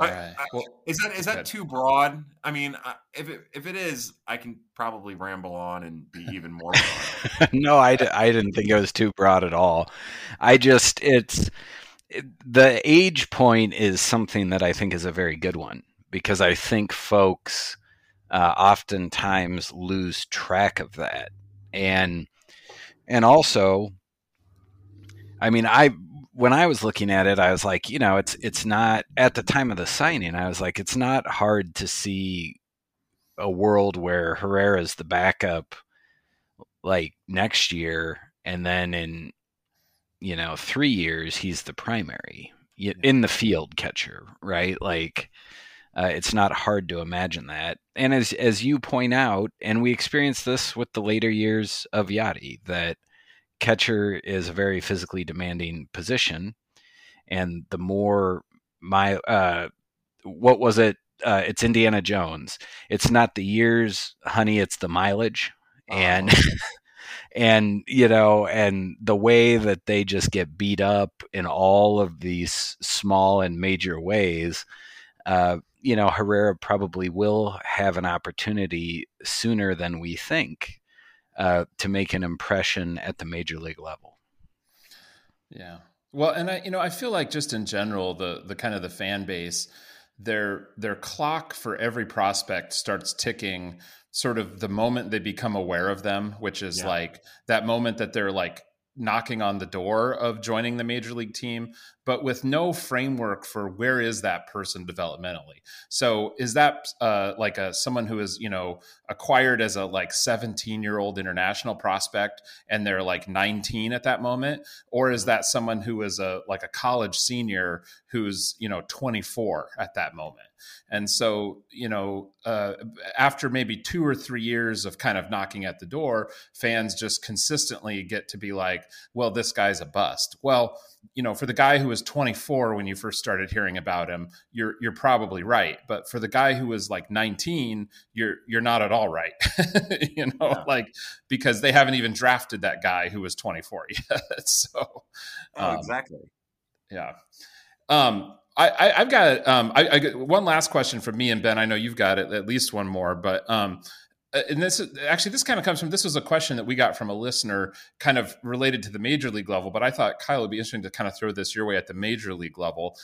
I, well, is that is that too broad? I mean, if it if it is, I can probably ramble on and be even more. no, I, I didn't think it was too broad at all. I just it's it, the age point is something that I think is a very good one because I think folks uh, oftentimes lose track of that, and and also, I mean, I when I was looking at it, I was like, you know, it's it's not at the time of the signing. I was like, it's not hard to see a world where Herrera's the backup, like next year, and then in you know three years he's the primary in the field catcher, right? Like. Uh, it's not hard to imagine that, and as as you point out, and we experienced this with the later years of Yadi, that catcher is a very physically demanding position, and the more my uh, what was it? Uh, it's Indiana Jones. It's not the years, honey. It's the mileage, oh. and and you know, and the way that they just get beat up in all of these small and major ways. Uh, you know, Herrera probably will have an opportunity sooner than we think uh, to make an impression at the major league level. Yeah. Well, and I, you know, I feel like just in general, the the kind of the fan base, their their clock for every prospect starts ticking sort of the moment they become aware of them, which is yeah. like that moment that they're like knocking on the door of joining the major league team but with no framework for where is that person developmentally. So is that uh, like a someone who is you know acquired as a like 17 year old international prospect and they're like 19 at that moment? Or is that someone who is a like a college senior who's you know 24 at that moment? And so you know uh, after maybe two or three years of kind of knocking at the door fans just consistently get to be like well this guy's a bust. Well you know, for the guy who was 24 when you first started hearing about him, you're you're probably right. But for the guy who was like 19, you're you're not at all right. you know, yeah. like because they haven't even drafted that guy who was 24 yet. so, oh, um, exactly. Yeah. Um, I, have got um, I, I, one last question from me and Ben. I know you've got it, at least one more, but um, and this actually this kind of comes from this was a question that we got from a listener kind of related to the major league level but i thought kyle would be interesting to kind of throw this your way at the major league level.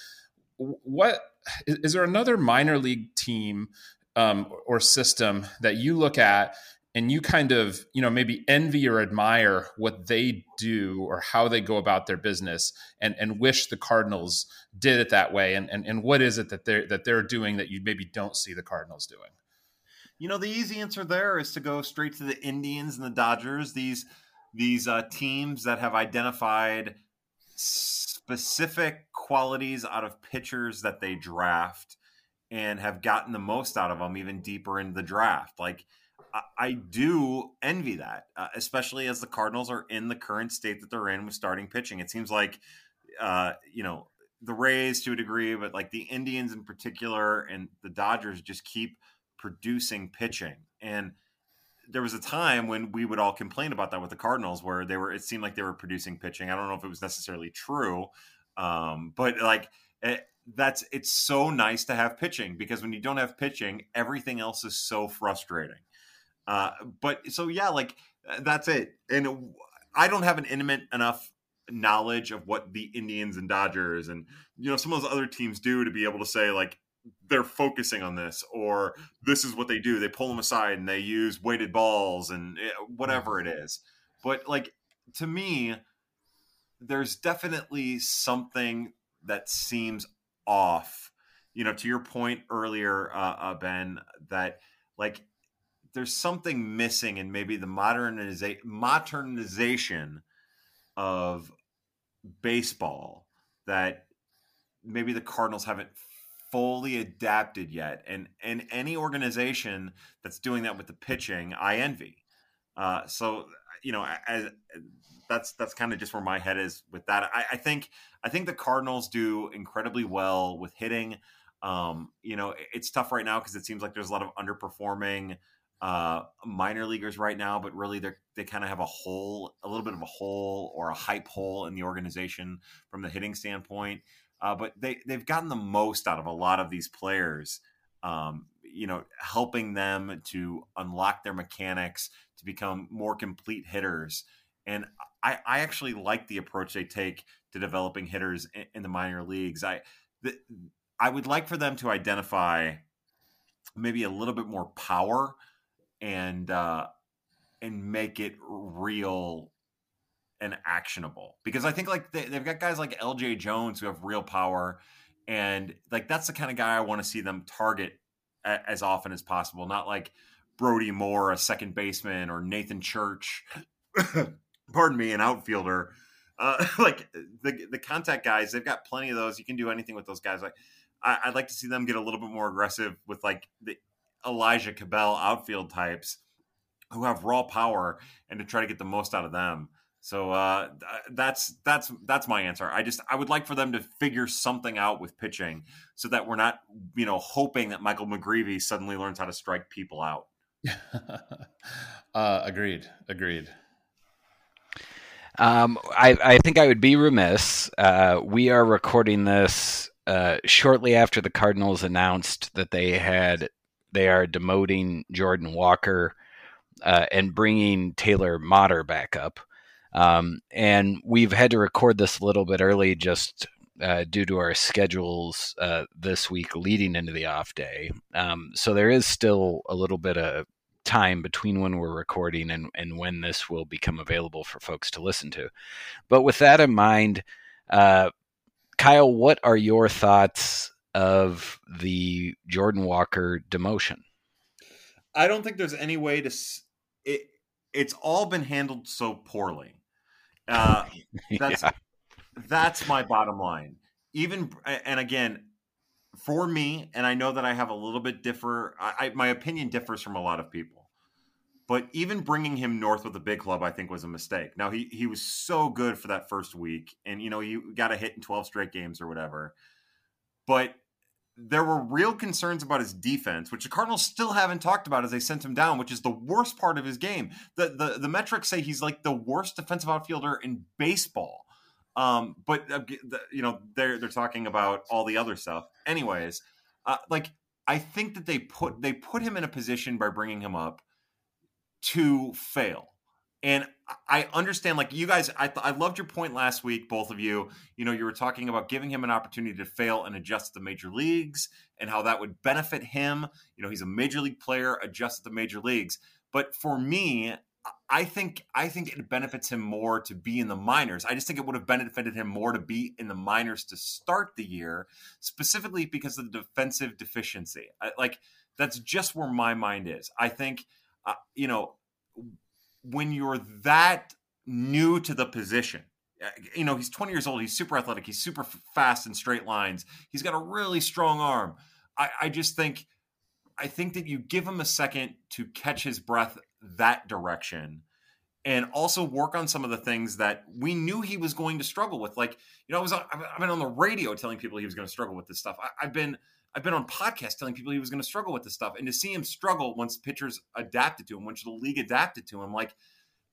What is, is there another minor league team um, or system that you look at and you kind of you know maybe envy or admire what they do or how they go about their business and and wish the cardinals did it that way? And and, and what is it that they're that they're doing that you maybe don't see the cardinals doing you know the easy answer there is to go straight to the indians and the dodgers these these uh, teams that have identified specific qualities out of pitchers that they draft and have gotten the most out of them even deeper in the draft like I do envy that, uh, especially as the Cardinals are in the current state that they're in with starting pitching. It seems like, uh, you know, the Rays to a degree, but like the Indians in particular and the Dodgers just keep producing pitching. And there was a time when we would all complain about that with the Cardinals, where they were, it seemed like they were producing pitching. I don't know if it was necessarily true, um, but like, it, eh, that's it's so nice to have pitching because when you don't have pitching, everything else is so frustrating. Uh, but so yeah, like uh, that's it. And I don't have an intimate enough knowledge of what the Indians and Dodgers and you know some of those other teams do to be able to say like they're focusing on this or this is what they do. They pull them aside and they use weighted balls and eh, whatever it is. But like to me, there's definitely something that seems off. You know, to your point earlier, uh, uh, Ben, that like there's something missing in maybe the moderniza- modernization of baseball that maybe the Cardinals haven't fully adapted yet. And and any organization that's doing that with the pitching, I envy. Uh, so you know, as, that's that's kind of just where my head is with that. I, I, think I think the Cardinals do incredibly well with hitting. Um, you know, it's tough right now because it seems like there's a lot of underperforming uh, minor leaguers right now, but really they they kind of have a hole, a little bit of a hole or a hype hole in the organization from the hitting standpoint. Uh, but they they've gotten the most out of a lot of these players. Um, you know, helping them to unlock their mechanics to become more complete hitters. And I, I actually like the approach they take to developing hitters in, in the minor leagues. I the, I would like for them to identify maybe a little bit more power and uh, and make it real and actionable because I think like they, have got guys like LJ Jones who have real power and like that's the kind of guy I want to see them target a, as often as possible not like Brody Moore a second baseman or Nathan Church pardon me an outfielder uh, like the the contact guys they've got plenty of those you can do anything with those guys like I, I'd like to see them get a little bit more aggressive with like the Elijah Cabell outfield types who have raw power and to try to get the most out of them. So uh, that's that's that's my answer. I just I would like for them to figure something out with pitching so that we're not you know hoping that Michael McGreevy suddenly learns how to strike people out. uh, agreed. Agreed. Um, I, I think I would be remiss. Uh, we are recording this uh, shortly after the Cardinals announced that they had they are demoting Jordan Walker uh, and bringing Taylor Motter back up. Um, and we've had to record this a little bit early just uh, due to our schedules uh, this week leading into the off day. Um, so there is still a little bit of time between when we're recording and, and when this will become available for folks to listen to. But with that in mind, uh, Kyle, what are your thoughts of the Jordan Walker demotion? I don't think there's any way to. It, it's all been handled so poorly. Uh, that's yeah. that's my bottom line. Even and again, for me, and I know that I have a little bit differ. I, I, my opinion differs from a lot of people, but even bringing him north with the big club, I think was a mistake. Now he he was so good for that first week, and you know he got a hit in twelve straight games or whatever. But there were real concerns about his defense, which the Cardinals still haven't talked about as they sent him down, which is the worst part of his game. The the, the metrics say he's like the worst defensive outfielder in baseball. Um, but uh, you know they're they're talking about all the other stuff. Anyways, uh, like I think that they put they put him in a position by bringing him up to fail, And I understand, like you guys, I, th- I loved your point last week, both of you. You know, you were talking about giving him an opportunity to fail and adjust to the major leagues and how that would benefit him. You know, he's a major league player, adjust to the major leagues. But for me, I think I think it benefits him more to be in the minors. I just think it would have benefited him more to be in the minors to start the year, specifically because of the defensive deficiency. I, like that's just where my mind is. I think, uh, you know, when you're that new to the position, uh, you know, he's 20 years old. He's super athletic. He's super fast in straight lines. He's got a really strong arm. I, I just think, I think that you give him a second to catch his breath that direction and also work on some of the things that we knew he was going to struggle with. Like, you know, I was I've been on the radio telling people he was going to struggle with this stuff. I, have been I've been on podcasts telling people he was going to struggle with this stuff, and to see him struggle once pitchers adapted to him, once the league adapted to him, like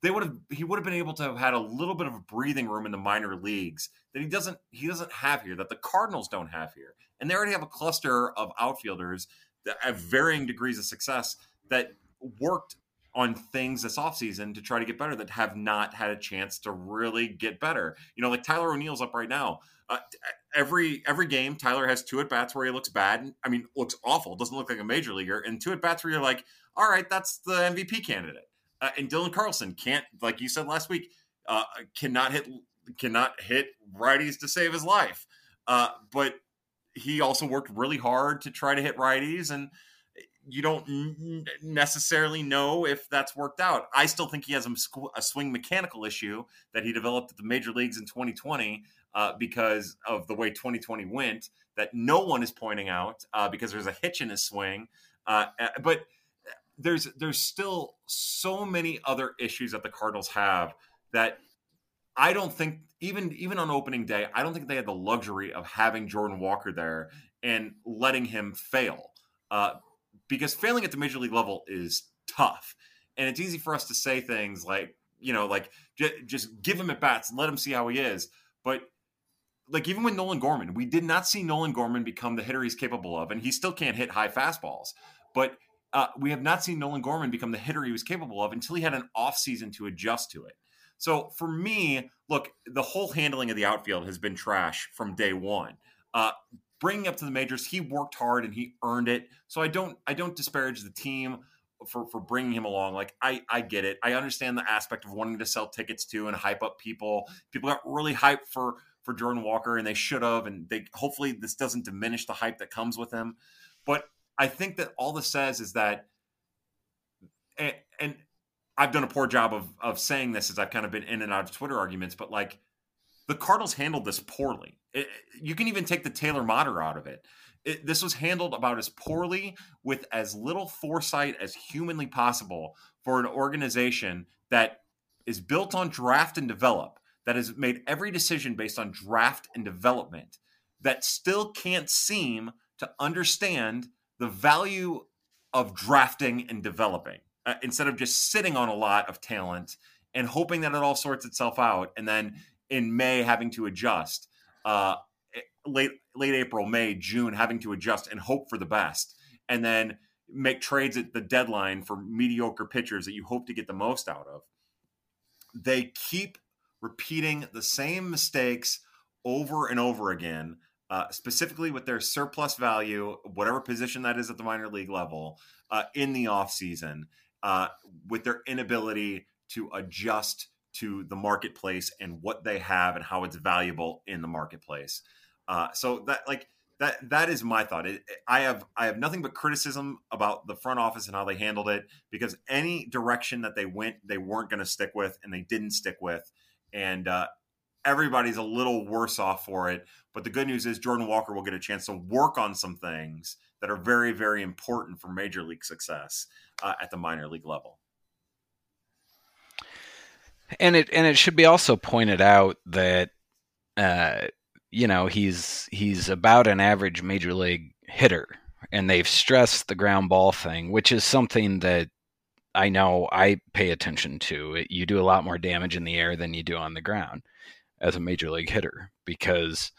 they would have he would have been able to have had a little bit of breathing room in the minor leagues that he doesn't he doesn't have here that the Cardinals don't have here, and they already have a cluster of outfielders that have varying degrees of success that worked on things this offseason to try to get better that have not had a chance to really get better. You know, like Tyler O'Neill's up right now. Uh, every every game, Tyler has two at bats where he looks bad. I mean, looks awful. Doesn't look like a major leaguer. And two at bats where you're like, all right, that's the MVP candidate. Uh, and Dylan Carlson can't, like you said last week, uh, cannot hit cannot hit righties to save his life. Uh, but he also worked really hard to try to hit righties and you don't necessarily know if that's worked out. I still think he has a, swing mechanical issue that he developed at the major leagues in 2020 uh, because of the way 2020 went that no one is pointing out uh, because there's a hitch in his swing. Uh, but there's there's still so many other issues that the Cardinals have that I don't think even even on opening day I don't think they had the luxury of having Jordan Walker there and letting him fail uh, because failing at the major league level is tough. And it's easy for us to say things like, you know, like j- just give him at bats and let him see how he is. But like even with Nolan Gorman, we did not see Nolan Gorman become the hitter he's capable of, and he still can't hit high fastballs. But uh, we have not seen Nolan Gorman become the hitter he was capable of until he had an offseason to adjust to it. So for me, look, the whole handling of the outfield has been trash from day one. Uh, bringing up to the majors, he worked hard and he earned it. So I don't I don't disparage the team for for bringing him along. Like I I get it. I understand the aspect of wanting to sell tickets to and hype up people. People got really hyped for for Jordan Walker and they should have and they hopefully this doesn't diminish the hype that comes with him. But I think that all this says is that and, and I've done a poor job of of saying this as I've kind of been in and out of Twitter arguments, but like the Cardinals handled this poorly. It, you can even take the Taylor Motter out of it. it. This was handled about as poorly with as little foresight as humanly possible for an organization that is built on draft and develop, that has made every decision based on draft and development, that still can't seem to understand the value of drafting and developing uh, instead of just sitting on a lot of talent and hoping that it all sorts itself out and then in May having to adjust, uh, late late April, May, June having to adjust and hope for the best, and then make trades at the deadline for mediocre pitchers that you hope to get the most out of. They keep repeating the same mistakes over and over again, uh, specifically with their surplus value, whatever position that is at the minor league level, uh, in the offseason, uh, with their inability to adjust to the marketplace and what they have and how it's valuable in the marketplace. Uh, so that like that that is my thought. It, I have I have nothing but criticism about the front office and how they handled it because any direction that they went, they weren't going to stick with, and they didn't stick with, and uh, everybody's a little worse off for it. But the good news is Jordan Walker will get a chance to work on some things that are very very important for major league success uh, at the minor league level. And it and it should be also pointed out that uh, you know he's he's about an average major league hitter, and they've stressed the ground ball thing, which is something that I know I pay attention to. You do a lot more damage in the air than you do on the ground as a major league hitter because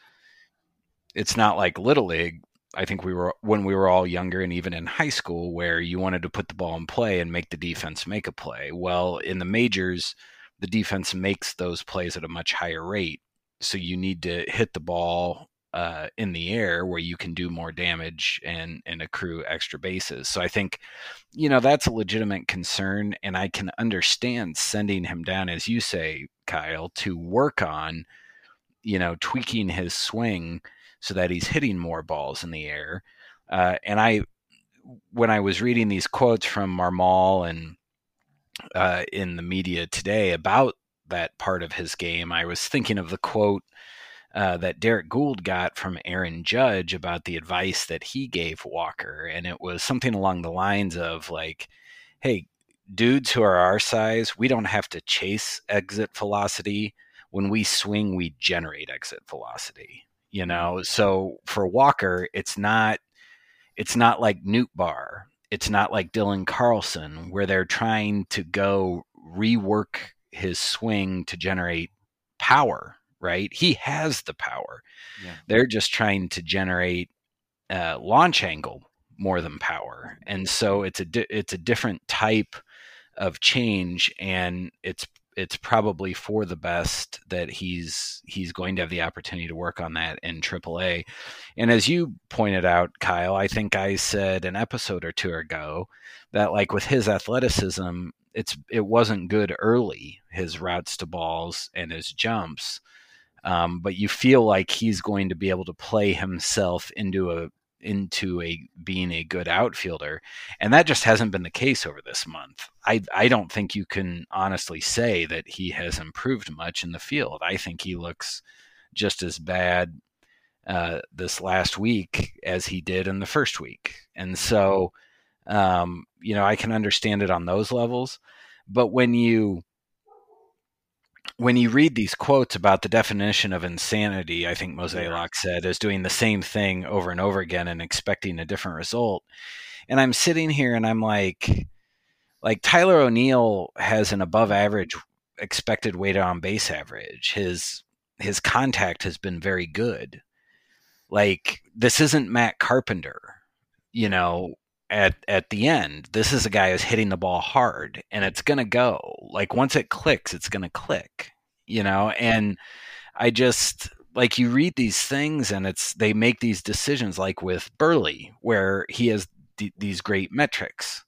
it's not like little league I think we were when we were all younger and even in high school where you wanted to put the ball in play and make the defense make a play. Well, in the majors, the defense makes those plays at a much higher rate. So you need to hit the ball uh, in the air where you can do more damage and and accrue extra bases. So I think, you know, that's a legitimate concern, and I can understand sending him down, as you say, Kyle, to work on, you know, tweaking his swing so that he's hitting more balls in the air. Uh, and I, when I was reading these quotes from Marmol and uh, in the media today about that part of his game, I was thinking of the quote uh, that Derrick Goold got from Aaron Judge about the advice that he gave Walker. And it was something along the lines of, like, hey, dudes who are our size, we don't have to chase exit velocity. When we swing, we generate exit velocity you know so for walker it's not it's not like Nootbaar. it's not like dylan carlson where they're trying to go rework his swing to generate power right he has the power yeah. they're just trying to generate uh, launch angle more than power and so it's a di- it's a different type of change and it's it's probably for the best that he's he's going to have the opportunity to work on that in AAA. And as you pointed out, Kyle, I think I said an episode or two ago that like with his athleticism, it's it wasn't good early his routes to balls and his jumps. Um, but you feel like he's going to be able to play himself into a into a being a good outfielder. And that just hasn't been the case over this month. I i don't think you can honestly say that he has improved much in the field. I think he looks just as bad uh, this last week as he did in the first week. And so um, you know i can understand it on those levels. But when you when you read these quotes about the definition of insanity, I think Mozeliak said, is doing the same thing over and over again and expecting a different result. And I'm sitting here and I'm like, like Tyler O'Neill has an above average expected weighted on base average. His his contact has been very good. Like this isn't Matt Carpenter, you know, at at the end. This is a guy who's hitting the ball hard and it's to go. Like once it clicks, it's to click, you know? And I just like you read these things and it's they make these decisions like with Burley, where he has d- these great metrics.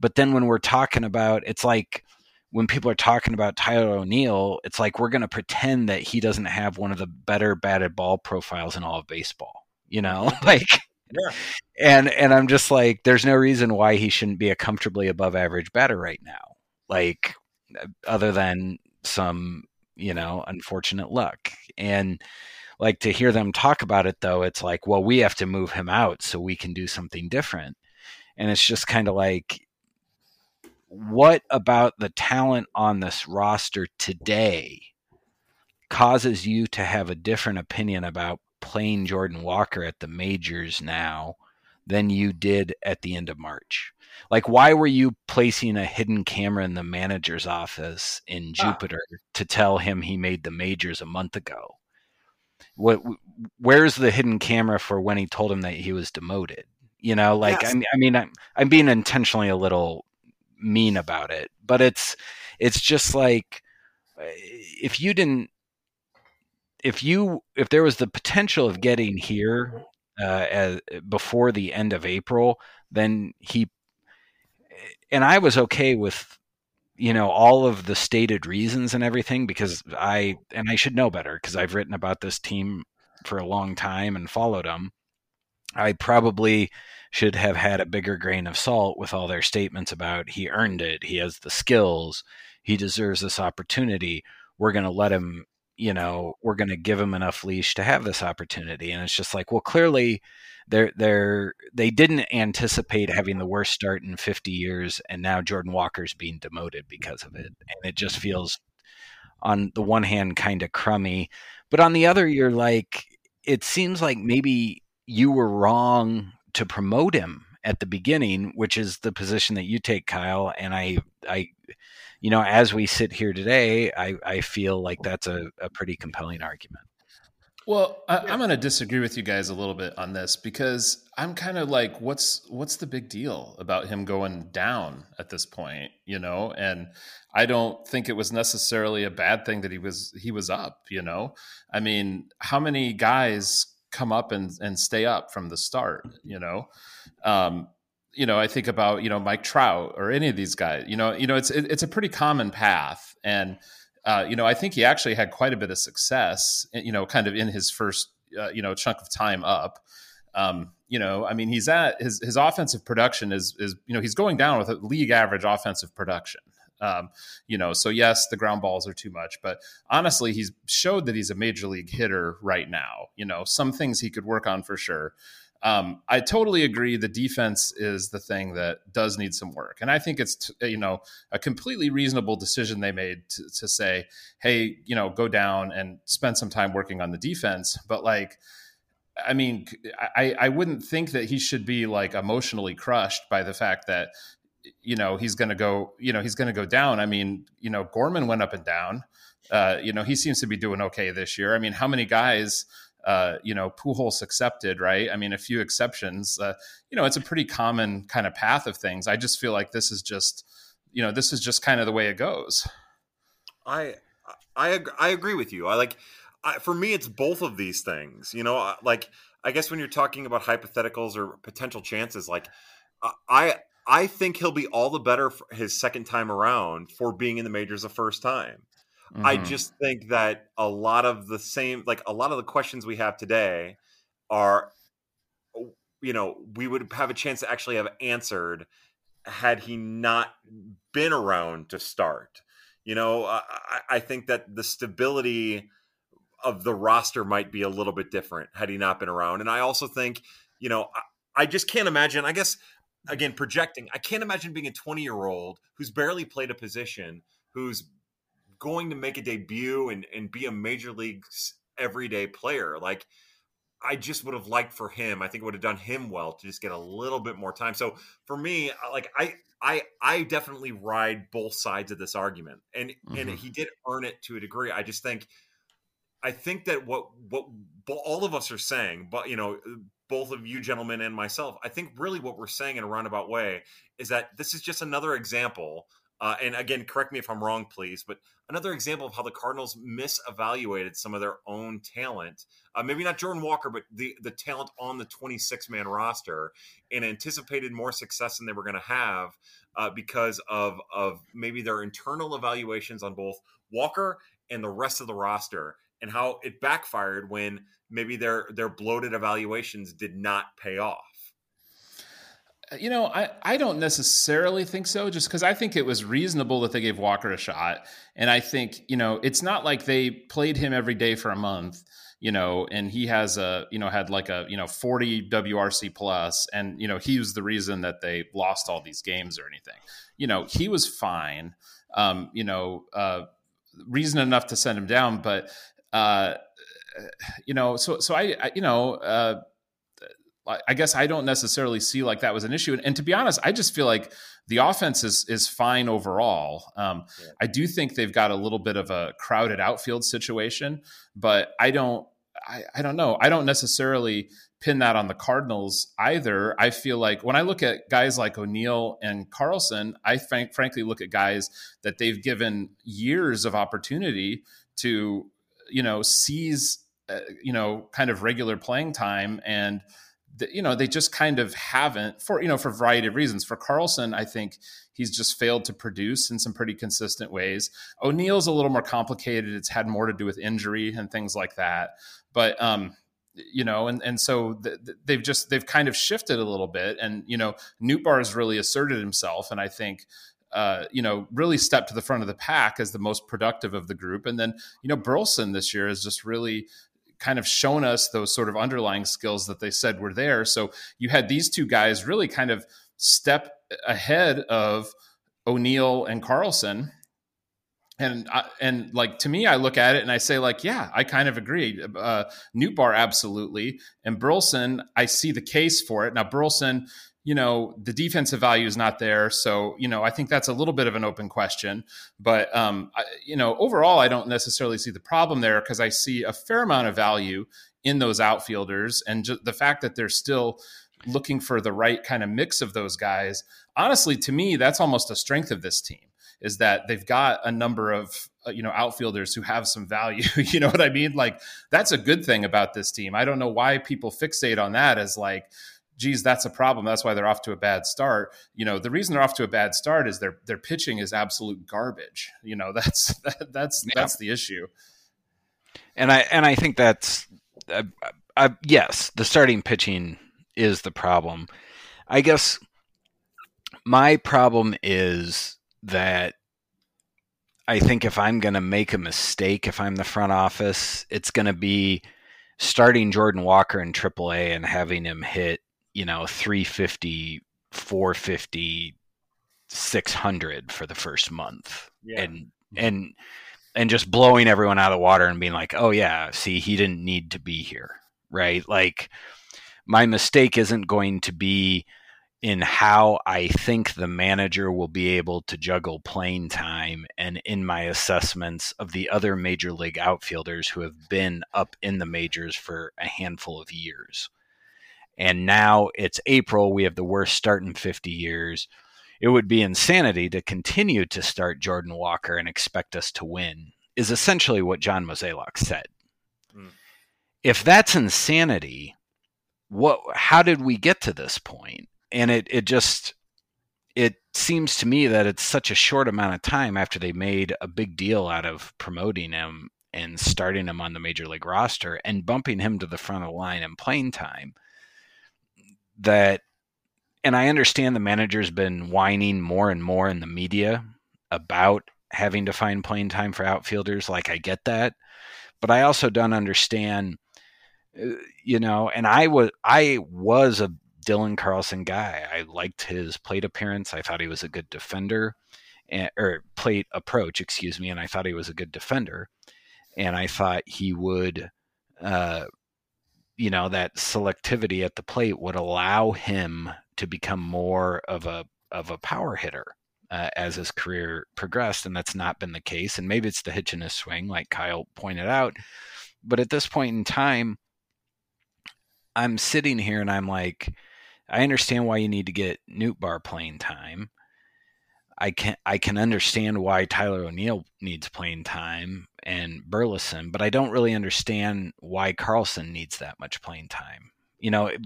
But then when we're talking about it's like when people are talking about Tyler O'Neill, it's like we're going to pretend that he doesn't have one of the better batted ball profiles in all of baseball. You know, like yeah. And and I'm just like, there's no reason why he shouldn't be a comfortably above average batter right now. Like other than some, you know, unfortunate luck. And like to hear them talk about it though, it's like, well, we have to move him out so we can do something different. And it's just kind of like what about the talent on this roster today causes you to have a different opinion about playing Jordan Walker at the majors now than you did at the end of March? Like, why were you placing a hidden camera in the manager's office in ah. Jupiter ah. to tell him he made the majors a month ago? What? Where's the hidden camera for when he told him that he was demoted? You know, like yes. I, I mean, I'm, I'm being intentionally a little mean about it, but it's it's just like if you didn't if you if there was the potential of getting here uh, as, before the end of April, then he and I was okay with you know all of the stated reasons and everything because I and I should know better because I've written about this team for a long time and followed them. I probably should have had a bigger grain of salt with all their statements about he earned it, he has the skills, he deserves this opportunity. We're going to let him you know we're going to give him enough leash to have this opportunity and it's just like well clearly they're they're they didn't anticipate having the worst start in 50 years and now jordan walker's being demoted because of it and it just mm-hmm. feels on the one hand kind of crummy but on the other you're like it seems like maybe you were wrong to promote him at the beginning which is the position that you take kyle and i i you know, as we sit here today, I, I feel like that's a, a pretty compelling argument. Well, I, am going to disagree with you guys a little bit on this because I'm kind of like, what's what's the big deal about him going down at this point, you know? And I don't think it was necessarily a bad thing that he was he was up, you know. I mean, how many guys come up and and stay up from the start, you know? Um, you know, I think about you know Mike Trout or any of these guys. You know, you know, it's it, it's a pretty common path, and uh, you know, I think he actually had quite a bit of success. You know, kind of in his first uh, you know chunk of time up. Um, you know, I mean, he's at his his offensive production is is you know he's going down with a league average offensive production. Um, you know, so yes, the ground balls are too much, but honestly, he's showed that he's a major league hitter right now. You know, some things he could work on for sure. Um, I totally agree. The defense is the thing that does need some work, and I think it's you know a completely reasonable decision they made to, to say, hey, you know, go down and spend some time working on the defense. But like, I mean, I, I wouldn't think that he should be like emotionally crushed by the fact that you know he's going to go you know he's going to go down. I mean, you know, Gorman went up and down. Uh, you know, he seems to be doing okay this year. I mean, how many guys uh, you know, Pujols accepted, right? I mean, a few exceptions. Uh, you know, it's a pretty common kind of path of things. I just feel like this is just, you know, this is just kind of the way it goes. I I I agree with you. I like I, for me, it's both of these things. You know, like I guess when you're talking about hypotheticals or potential chances, like I I think he'll be all the better his second time around for being in the majors the first time. Mm-hmm. I just think that a lot of the same, like a lot of the questions we have today are, you know, we would have a chance to actually have answered had he not been around to start. You know, I, I think that the stability of the roster might be a little bit different had he not been around. And I also think, you know, I, I just can't imagine, I guess, again, projecting, I can't imagine being a 20 year old who's barely played a position, who's going to make a debut and, and be a major league everyday player. Like, I just would have liked for him. I think it would have done him well to just get a little bit more time. So for me, like I, I, I definitely ride both sides of this argument, and mm-hmm. and he did earn it to a degree. I just think, I think that what what all of us are saying, but you know, both of you gentlemen and myself, I think really what we're saying in a roundabout way is that this is just another example uh, and again, correct me if I'm wrong, please, but another example of how the Cardinals misevaluated some of their own talent. Uh, maybe not Jordan Walker, but the the talent on the 26 man roster, and anticipated more success than they were going to have uh, because of of maybe their internal evaluations on both Walker and the rest of the roster, and how it backfired when maybe their their bloated evaluations did not pay off. You know, I, I don't necessarily think so, just because I think it was reasonable that they gave Walker a shot. And I think, you know, it's not like they played him every day for a month, you know, and he has a, you know, had like a, you know, 40 WRC plus, and, you know, he was the reason that they lost all these games or anything. You know, he was fine, um, you know, uh, reason enough to send him down. But, uh, you know, so, so I, I you know, uh, I guess I don't necessarily see like that was an issue. And, and, to be honest, I just feel like the offense is is fine overall. Um, yeah. I do think they've got a little bit of a crowded outfield situation, but I don't. I, I don't know. I don't necessarily pin that on the Cardinals either. I feel like when I look at guys like O'Neill and Carlson, I frank, frankly look at guys that they've given years of opportunity to, you know, seize, uh, you know, kind of regular playing time and you know they just kind of haven't for you know for a variety of reasons. For carlson i think he's just failed to produce in some pretty consistent ways. O'neill's a little more complicated. It's had more to do with injury and things like that. But um you know and and so th- they've just they've kind of shifted a little bit. And you know Nootbaar has really asserted himself and i think uh, you know, really stepped to the front of the pack as the most productive of the group. And then, you know, Burleson this year has just really kind of shown us those sort of underlying skills that they said were there. So you had these two guys really kind of step ahead of O'Neill and Carlson. And and like to me, I look at it and I say like, yeah, I kind of agree. Uh, Nootbaar absolutely, and Burleson, I see the case for it. Now Burleson, you know the defensive value is not there. So you know i think that's a little bit of an open question. But um, I, you know overall i don't necessarily see the problem there because i see a fair amount of value in those outfielders and ju- the fact that they're still looking for the right kind of mix of those guys honestly to me that's almost a strength of this team is that they've got a number of uh, you know outfielders who have some value. You know what i mean? Like that's a good thing about this team. I don't know why people fixate on that as like geez, that's a problem. That's why they're off to a bad start. You know, the reason they're off to a bad start is their their pitching is absolute garbage. You know, that's that, that's yeah. that's the issue. And I and I think that's uh, uh, yes, the starting pitching is the problem. I guess my problem is that I think if I'm going to make a mistake, if I'm the front office, it's going to be starting Jordan Walker in AAA and having him hit you know 350 450 600 for the first month yeah. and and and just blowing everyone out of the water and being like oh yeah see he didn't need to be here right like my mistake isn't going to be in how I think the manager will be able to juggle playing time and in my assessments of the other major league outfielders who have been up in the majors for a handful of years and now it's April. We have the worst start in 50 years. It would be insanity to continue to start Jordan Walker and expect us to win, is essentially what John Mozeliak said. Mm. If that's insanity, what how did we get to this point? And it it just it seems to me that it's such a short amount of time after they made a big deal out of promoting him and starting him on the major league roster and bumping him to the front of the line in playing time that and I understand the manager's been whining more and more in the media about having to find playing time for outfielders. Like I get that, but I also don't understand, uh, you know. And I was I was a Dylan Carlson guy. I liked his plate appearance. I thought he was a good defender, or plate approach, excuse me. And I thought he was a good defender, and I thought he would uh, you know that selectivity at the plate would allow him to become more of a of a power hitter uh, as his career progressed, and that's not been the case. And maybe it's the hitch in his swing, like Kyle pointed out. But at this point in time, I'm sitting here and I'm like, I understand why you need to get Nootbaar playing time. I can I can understand why Tyler O'Neill needs playing time and Burleson, but I don't really understand why Carlson needs that much playing time. You know, it,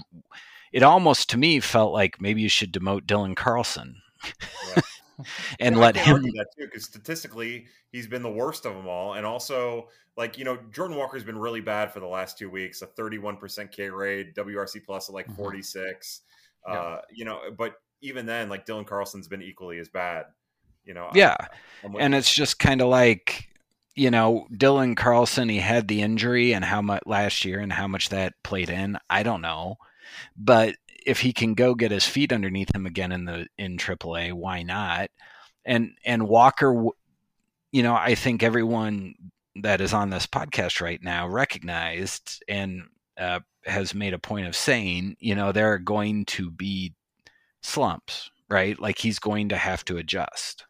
it almost to me felt like maybe you should demote Dylan Carlson. Yeah. and yeah, let him that too because statistically he's been the worst of them all and also like you know jordan walker's been really bad for the last two weeks a 31% k rate wrc plus at like mm-hmm. 46 yeah. uh you know but even then, like Dylan Carlson's been equally as bad. You know. Yeah, and it's just kind of like you know Dylan Carlson. He had the injury and how much last year and how much that played in. I don't know, but if he can go get his feet underneath him again in the in AAA, why not? And and Walker, you know, I think everyone that is on this podcast right now recognized and uh, has made a point of saying, you know, there are going to be slumps, right? Like he's going to have to adjust.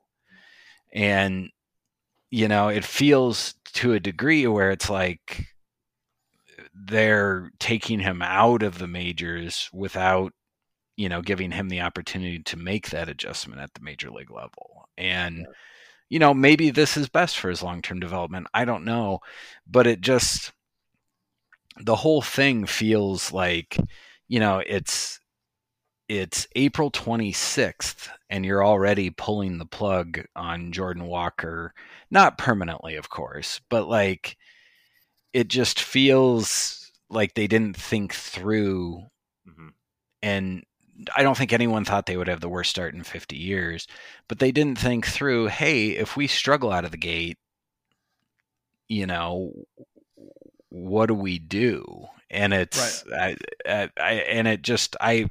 And, you know, it feels to a degree where it's like they're taking him out of the majors without, you know, giving him the opportunity to make that adjustment at the major league level. And, you know, maybe this is best for his long term development. I don't know. But it just, the whole thing feels like, you know, it's, it's April 26th and you're already pulling the plug on Jordan Walker, not permanently, of course, but like it just feels like they didn't think through. Mm-hmm. And I don't think anyone thought they would have the worst start in 50 years, but they didn't think through, hey, if we struggle out of the gate, you know, what do we do? And it's, right. I, I, I, and it just, I,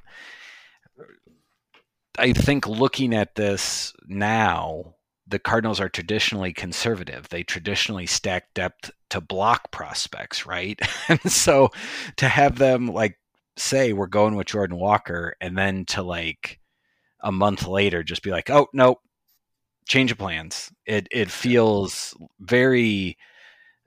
I think looking at this now, the Cardinals are traditionally conservative. They traditionally stack depth to block prospects, right? and so to have them like say we're going with Jordan Walker and then to like a month later just be like, oh nope, change of plans. It it feels very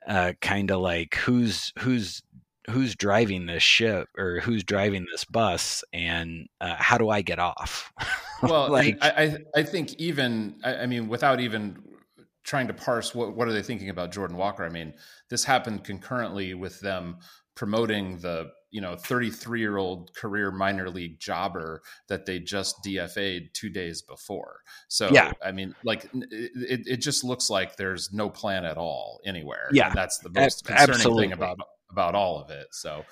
uh, kind of like who's who's who's driving this ship or who's driving this bus and uh, how do I get off? well, like I, I think even I, I mean without even trying to parse what what are they thinking about Jordan Walker. I mean, this happened concurrently with them promoting the you know 33 year old career minor league jobber that they just DFA'd two days before. So yeah. I mean, like it, it just looks like there's no plan at all anywhere. Yeah, and that's the most concerning Absolutely. thing about about all of it. So.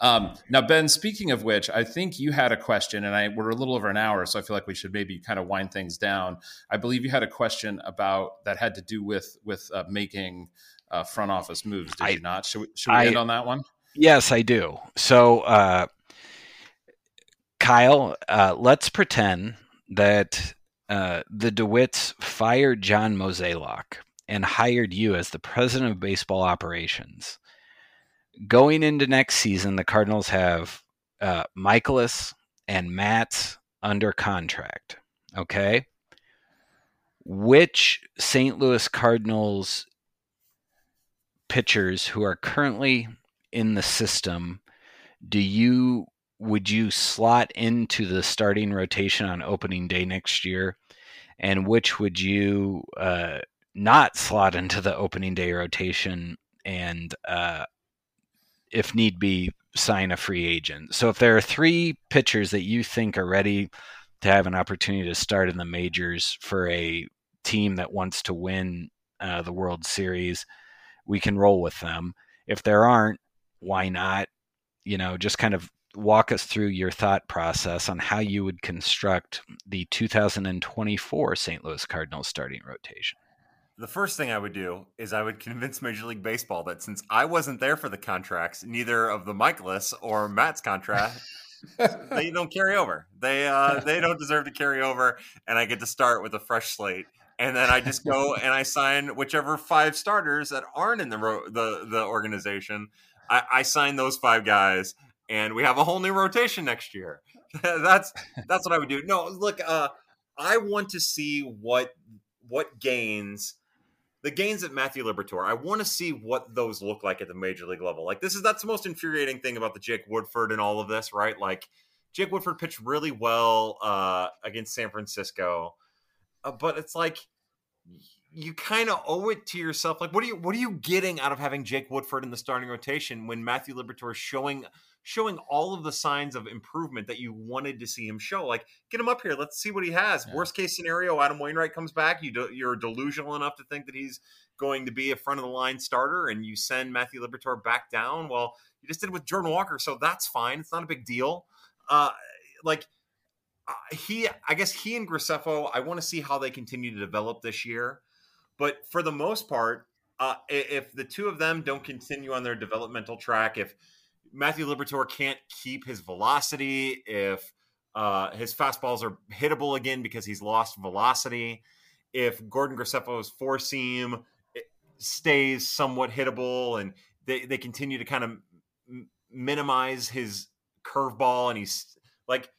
Um, now, Ben, speaking of which, I think you had a question, and I we're a little over an hour, so I feel like we should maybe kind of wind things down. I believe you had a question about that had to do with with uh, making uh, front office moves. Did I, you not? Should we, should we I, end on that one? Yes, I do. So, uh, Kyle, uh, let's pretend that uh, the DeWitts fired John Mozeliak and hired you as the president of baseball operations. Going into next season, the Cardinals have uh, Mikolas and Matz under contract. Okay. Which St. Louis Cardinals pitchers who are currently in the system do you would you slot into the starting rotation on opening day next year and which would you uh, not slot into the opening day rotation and uh, if need be sign a free agent so if there are three pitchers that you think are ready to have an opportunity to start in the majors for a team that wants to win uh, the world series we can roll with them if there aren't why not? You know, just kind of walk us through your thought process on how you would construct the 2024 St. Louis Cardinals starting rotation. The first thing I would do is I would convince Major League Baseball that since I wasn't there for the contracts, neither of the Mikolas or Matz contract, they don't carry over. They uh, they don't deserve to carry over, and I get to start with a fresh slate. And then I just go and I sign whichever five starters that aren't in the ro- the the organization I, I sign those five guys, and we have a whole new rotation next year. that's that's what I would do. No, look, uh, I want to see what what gains the gains at Matthew Liberatore. I want to see what those look like at the major league level. Like this is that's the most infuriating thing about the Jake Woodford and all of this, right? Like Jake Woodford pitched really well uh, against San Francisco, uh, but it's like you kind of owe it to yourself. Like, what are you what are you getting out of having Jake Woodford in the starting rotation when Matthew Liberatore is showing showing all of the signs of improvement that you wanted to see him show? Like, get him up here. Let's see what he has. Yeah. Worst case scenario, Adam Wainwright comes back. You do, you're delusional enough to think that he's going to be a front of the line starter, and you send Matthew Liberatore back down. Well, you just did it with Jordan Walker, so that's fine. It's not a big deal. Uh, like. Uh, he, I guess he and Graceffo, I want to see how they continue to develop this year. But for the most part, uh, if the two of them don't continue on their developmental track, if Matthew Liberatore can't keep his velocity, if uh, his fastballs are hittable again because he's lost velocity, if Gordon Graceffo's four seam eh, stays somewhat hittable and they, they continue to kind of minimize his curveball and he's like,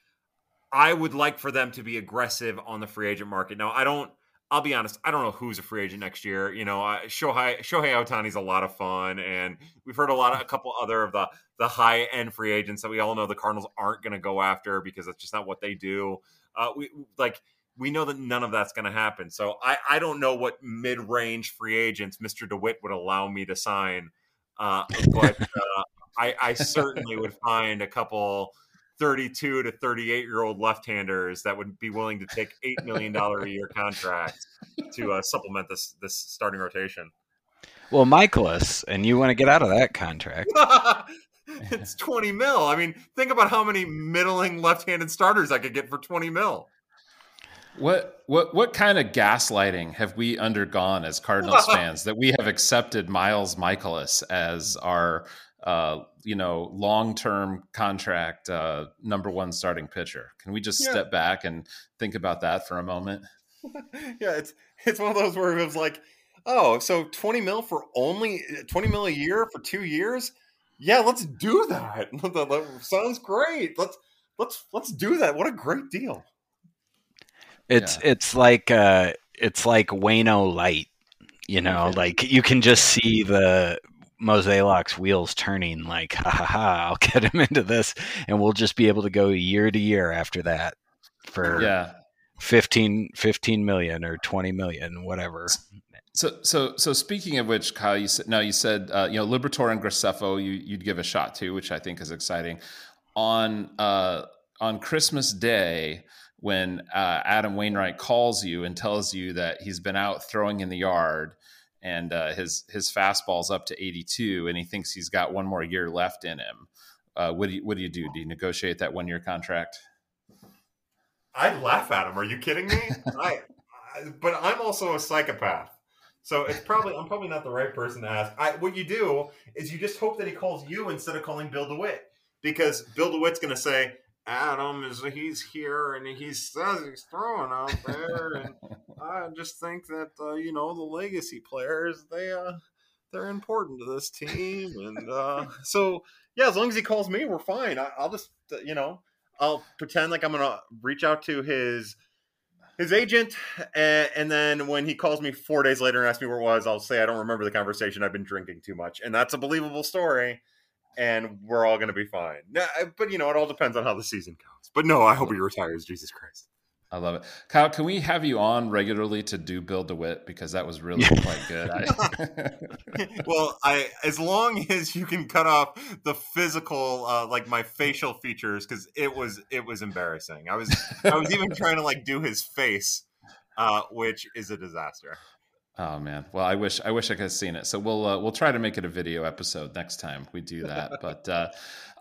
I would like for them to be aggressive on the free agent market. Now, I don't – I'll be honest, I don't know who's a free agent next year. You know, uh, Shohei Shohei Ohtani's a lot of fun, and we've heard a lot of a couple other of the the high end free agents that we all know the Cardinals aren't going to go after because that's just not what they do. Uh, we like we know that none of that's going to happen. So I I don't know what mid range free agents Mr. DeWitt would allow me to sign, uh, but uh, I I certainly would find a couple 32 to 38 year old left handers that would be willing to take $8 million a year contracts to uh, supplement this, this starting rotation. Well, Mikolas, and you want to get out of that contract. it's 20 mil. I mean, think about how many middling left handed starters I could get for 20 mil. What what what kind of gaslighting have we undergone as Cardinals fans that we have accepted Miles Mikolas as our uh, you know, long term contract uh, number one starting pitcher. Can we just yeah. step back and think about that for a moment? yeah, it's it's one of those where it was like, oh, so twenty mil for only twenty mil a year for two years. Yeah, let's do that. that sounds great. Let's let's let's do that. What a great deal. It's yeah. it's like uh it's like Waino light, you know, like you can just see the Mosaic wheels turning like ha ha ha I'll get him into this and we'll just be able to go year to year after that for yeah. 15, 15 million or 20 million whatever. So so so speaking of which Kyle you said now you said uh, you know Liberatore and Graceffo you you'd give a shot to which I think is exciting. On uh on Christmas Day when uh, Adam Wainwright calls you and tells you that he's been out throwing in the yard and uh, his his fastball's up to 82 and he thinks he's got one more year left in him. Uh, what do you what do you do? Do you negotiate that one year contract? I'd laugh at him. Are you kidding me? I, I, but I'm also a psychopath. So it's probably I'm probably not the right person to ask. I, what you do is you just hope that he calls you instead of calling Bill DeWitt because Bill DeWitt's going to say, Adam is he's here and he says he's throwing out there, and I just think that uh, you know the legacy players they uh, they're important to this team, and uh, so yeah, as long as he calls me, we're fine. I, will just uh, you know I'll pretend like I'm gonna reach out to his his agent, and, and, then when he calls me four days later and asks me where it was, I'll say I don't remember the conversation. I've been drinking too much, and that's a believable story and we're all going to be fine. But you know, it all depends on how the season goes. But no, I hope he retires. Jesus Christ. I love it. Kyle, can we have you on regularly to do Bill DeWitt because that was really quite good. I... well, I as long as you can cut off the physical, uh, like my facial features, because it was it was embarrassing. I was I was even trying to like do his face, uh, which is a disaster. Oh man. Well, I wish I wish I could have seen it. So we'll uh, we'll try to make it a video episode next time we do that. but uh,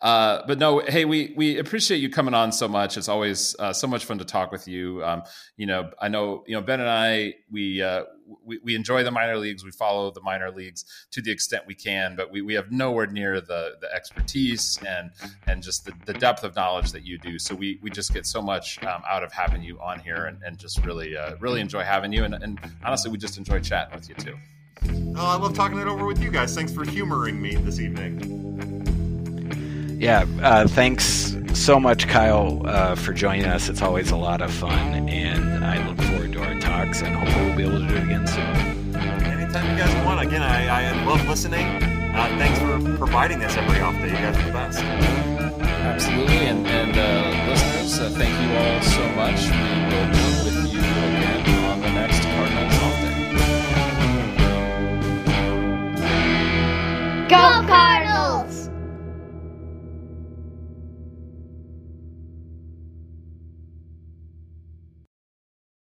uh, but no, hey, we we appreciate you coming on so much. It's always uh, so much fun to talk with you. Um, you know, I know you know Ben and I we, uh, we we enjoy the minor leagues. We follow the minor leagues to the extent we can, but we, we have nowhere near the the expertise and and just the, the depth of knowledge that you do. So we we just get so much um, out of having you on here and, and just really uh, really enjoy having you. And, and honestly, we just enjoy chatting with you too. Oh, I love talking it over with you guys. Thanks for humoring me this evening yeah, uh, thanks so much, Kyle, uh, for joining us. It's always a lot of fun, and I look forward to and hopefully we'll be able to do it again soon. Anytime you guys want. Again, I, I love listening. Uh, thanks for providing this every off day. You guys are the best. Absolutely, and, and uh, listeners, uh, thank you all so much. We will be with you again on the next Cardinals off day. Go Cardinals!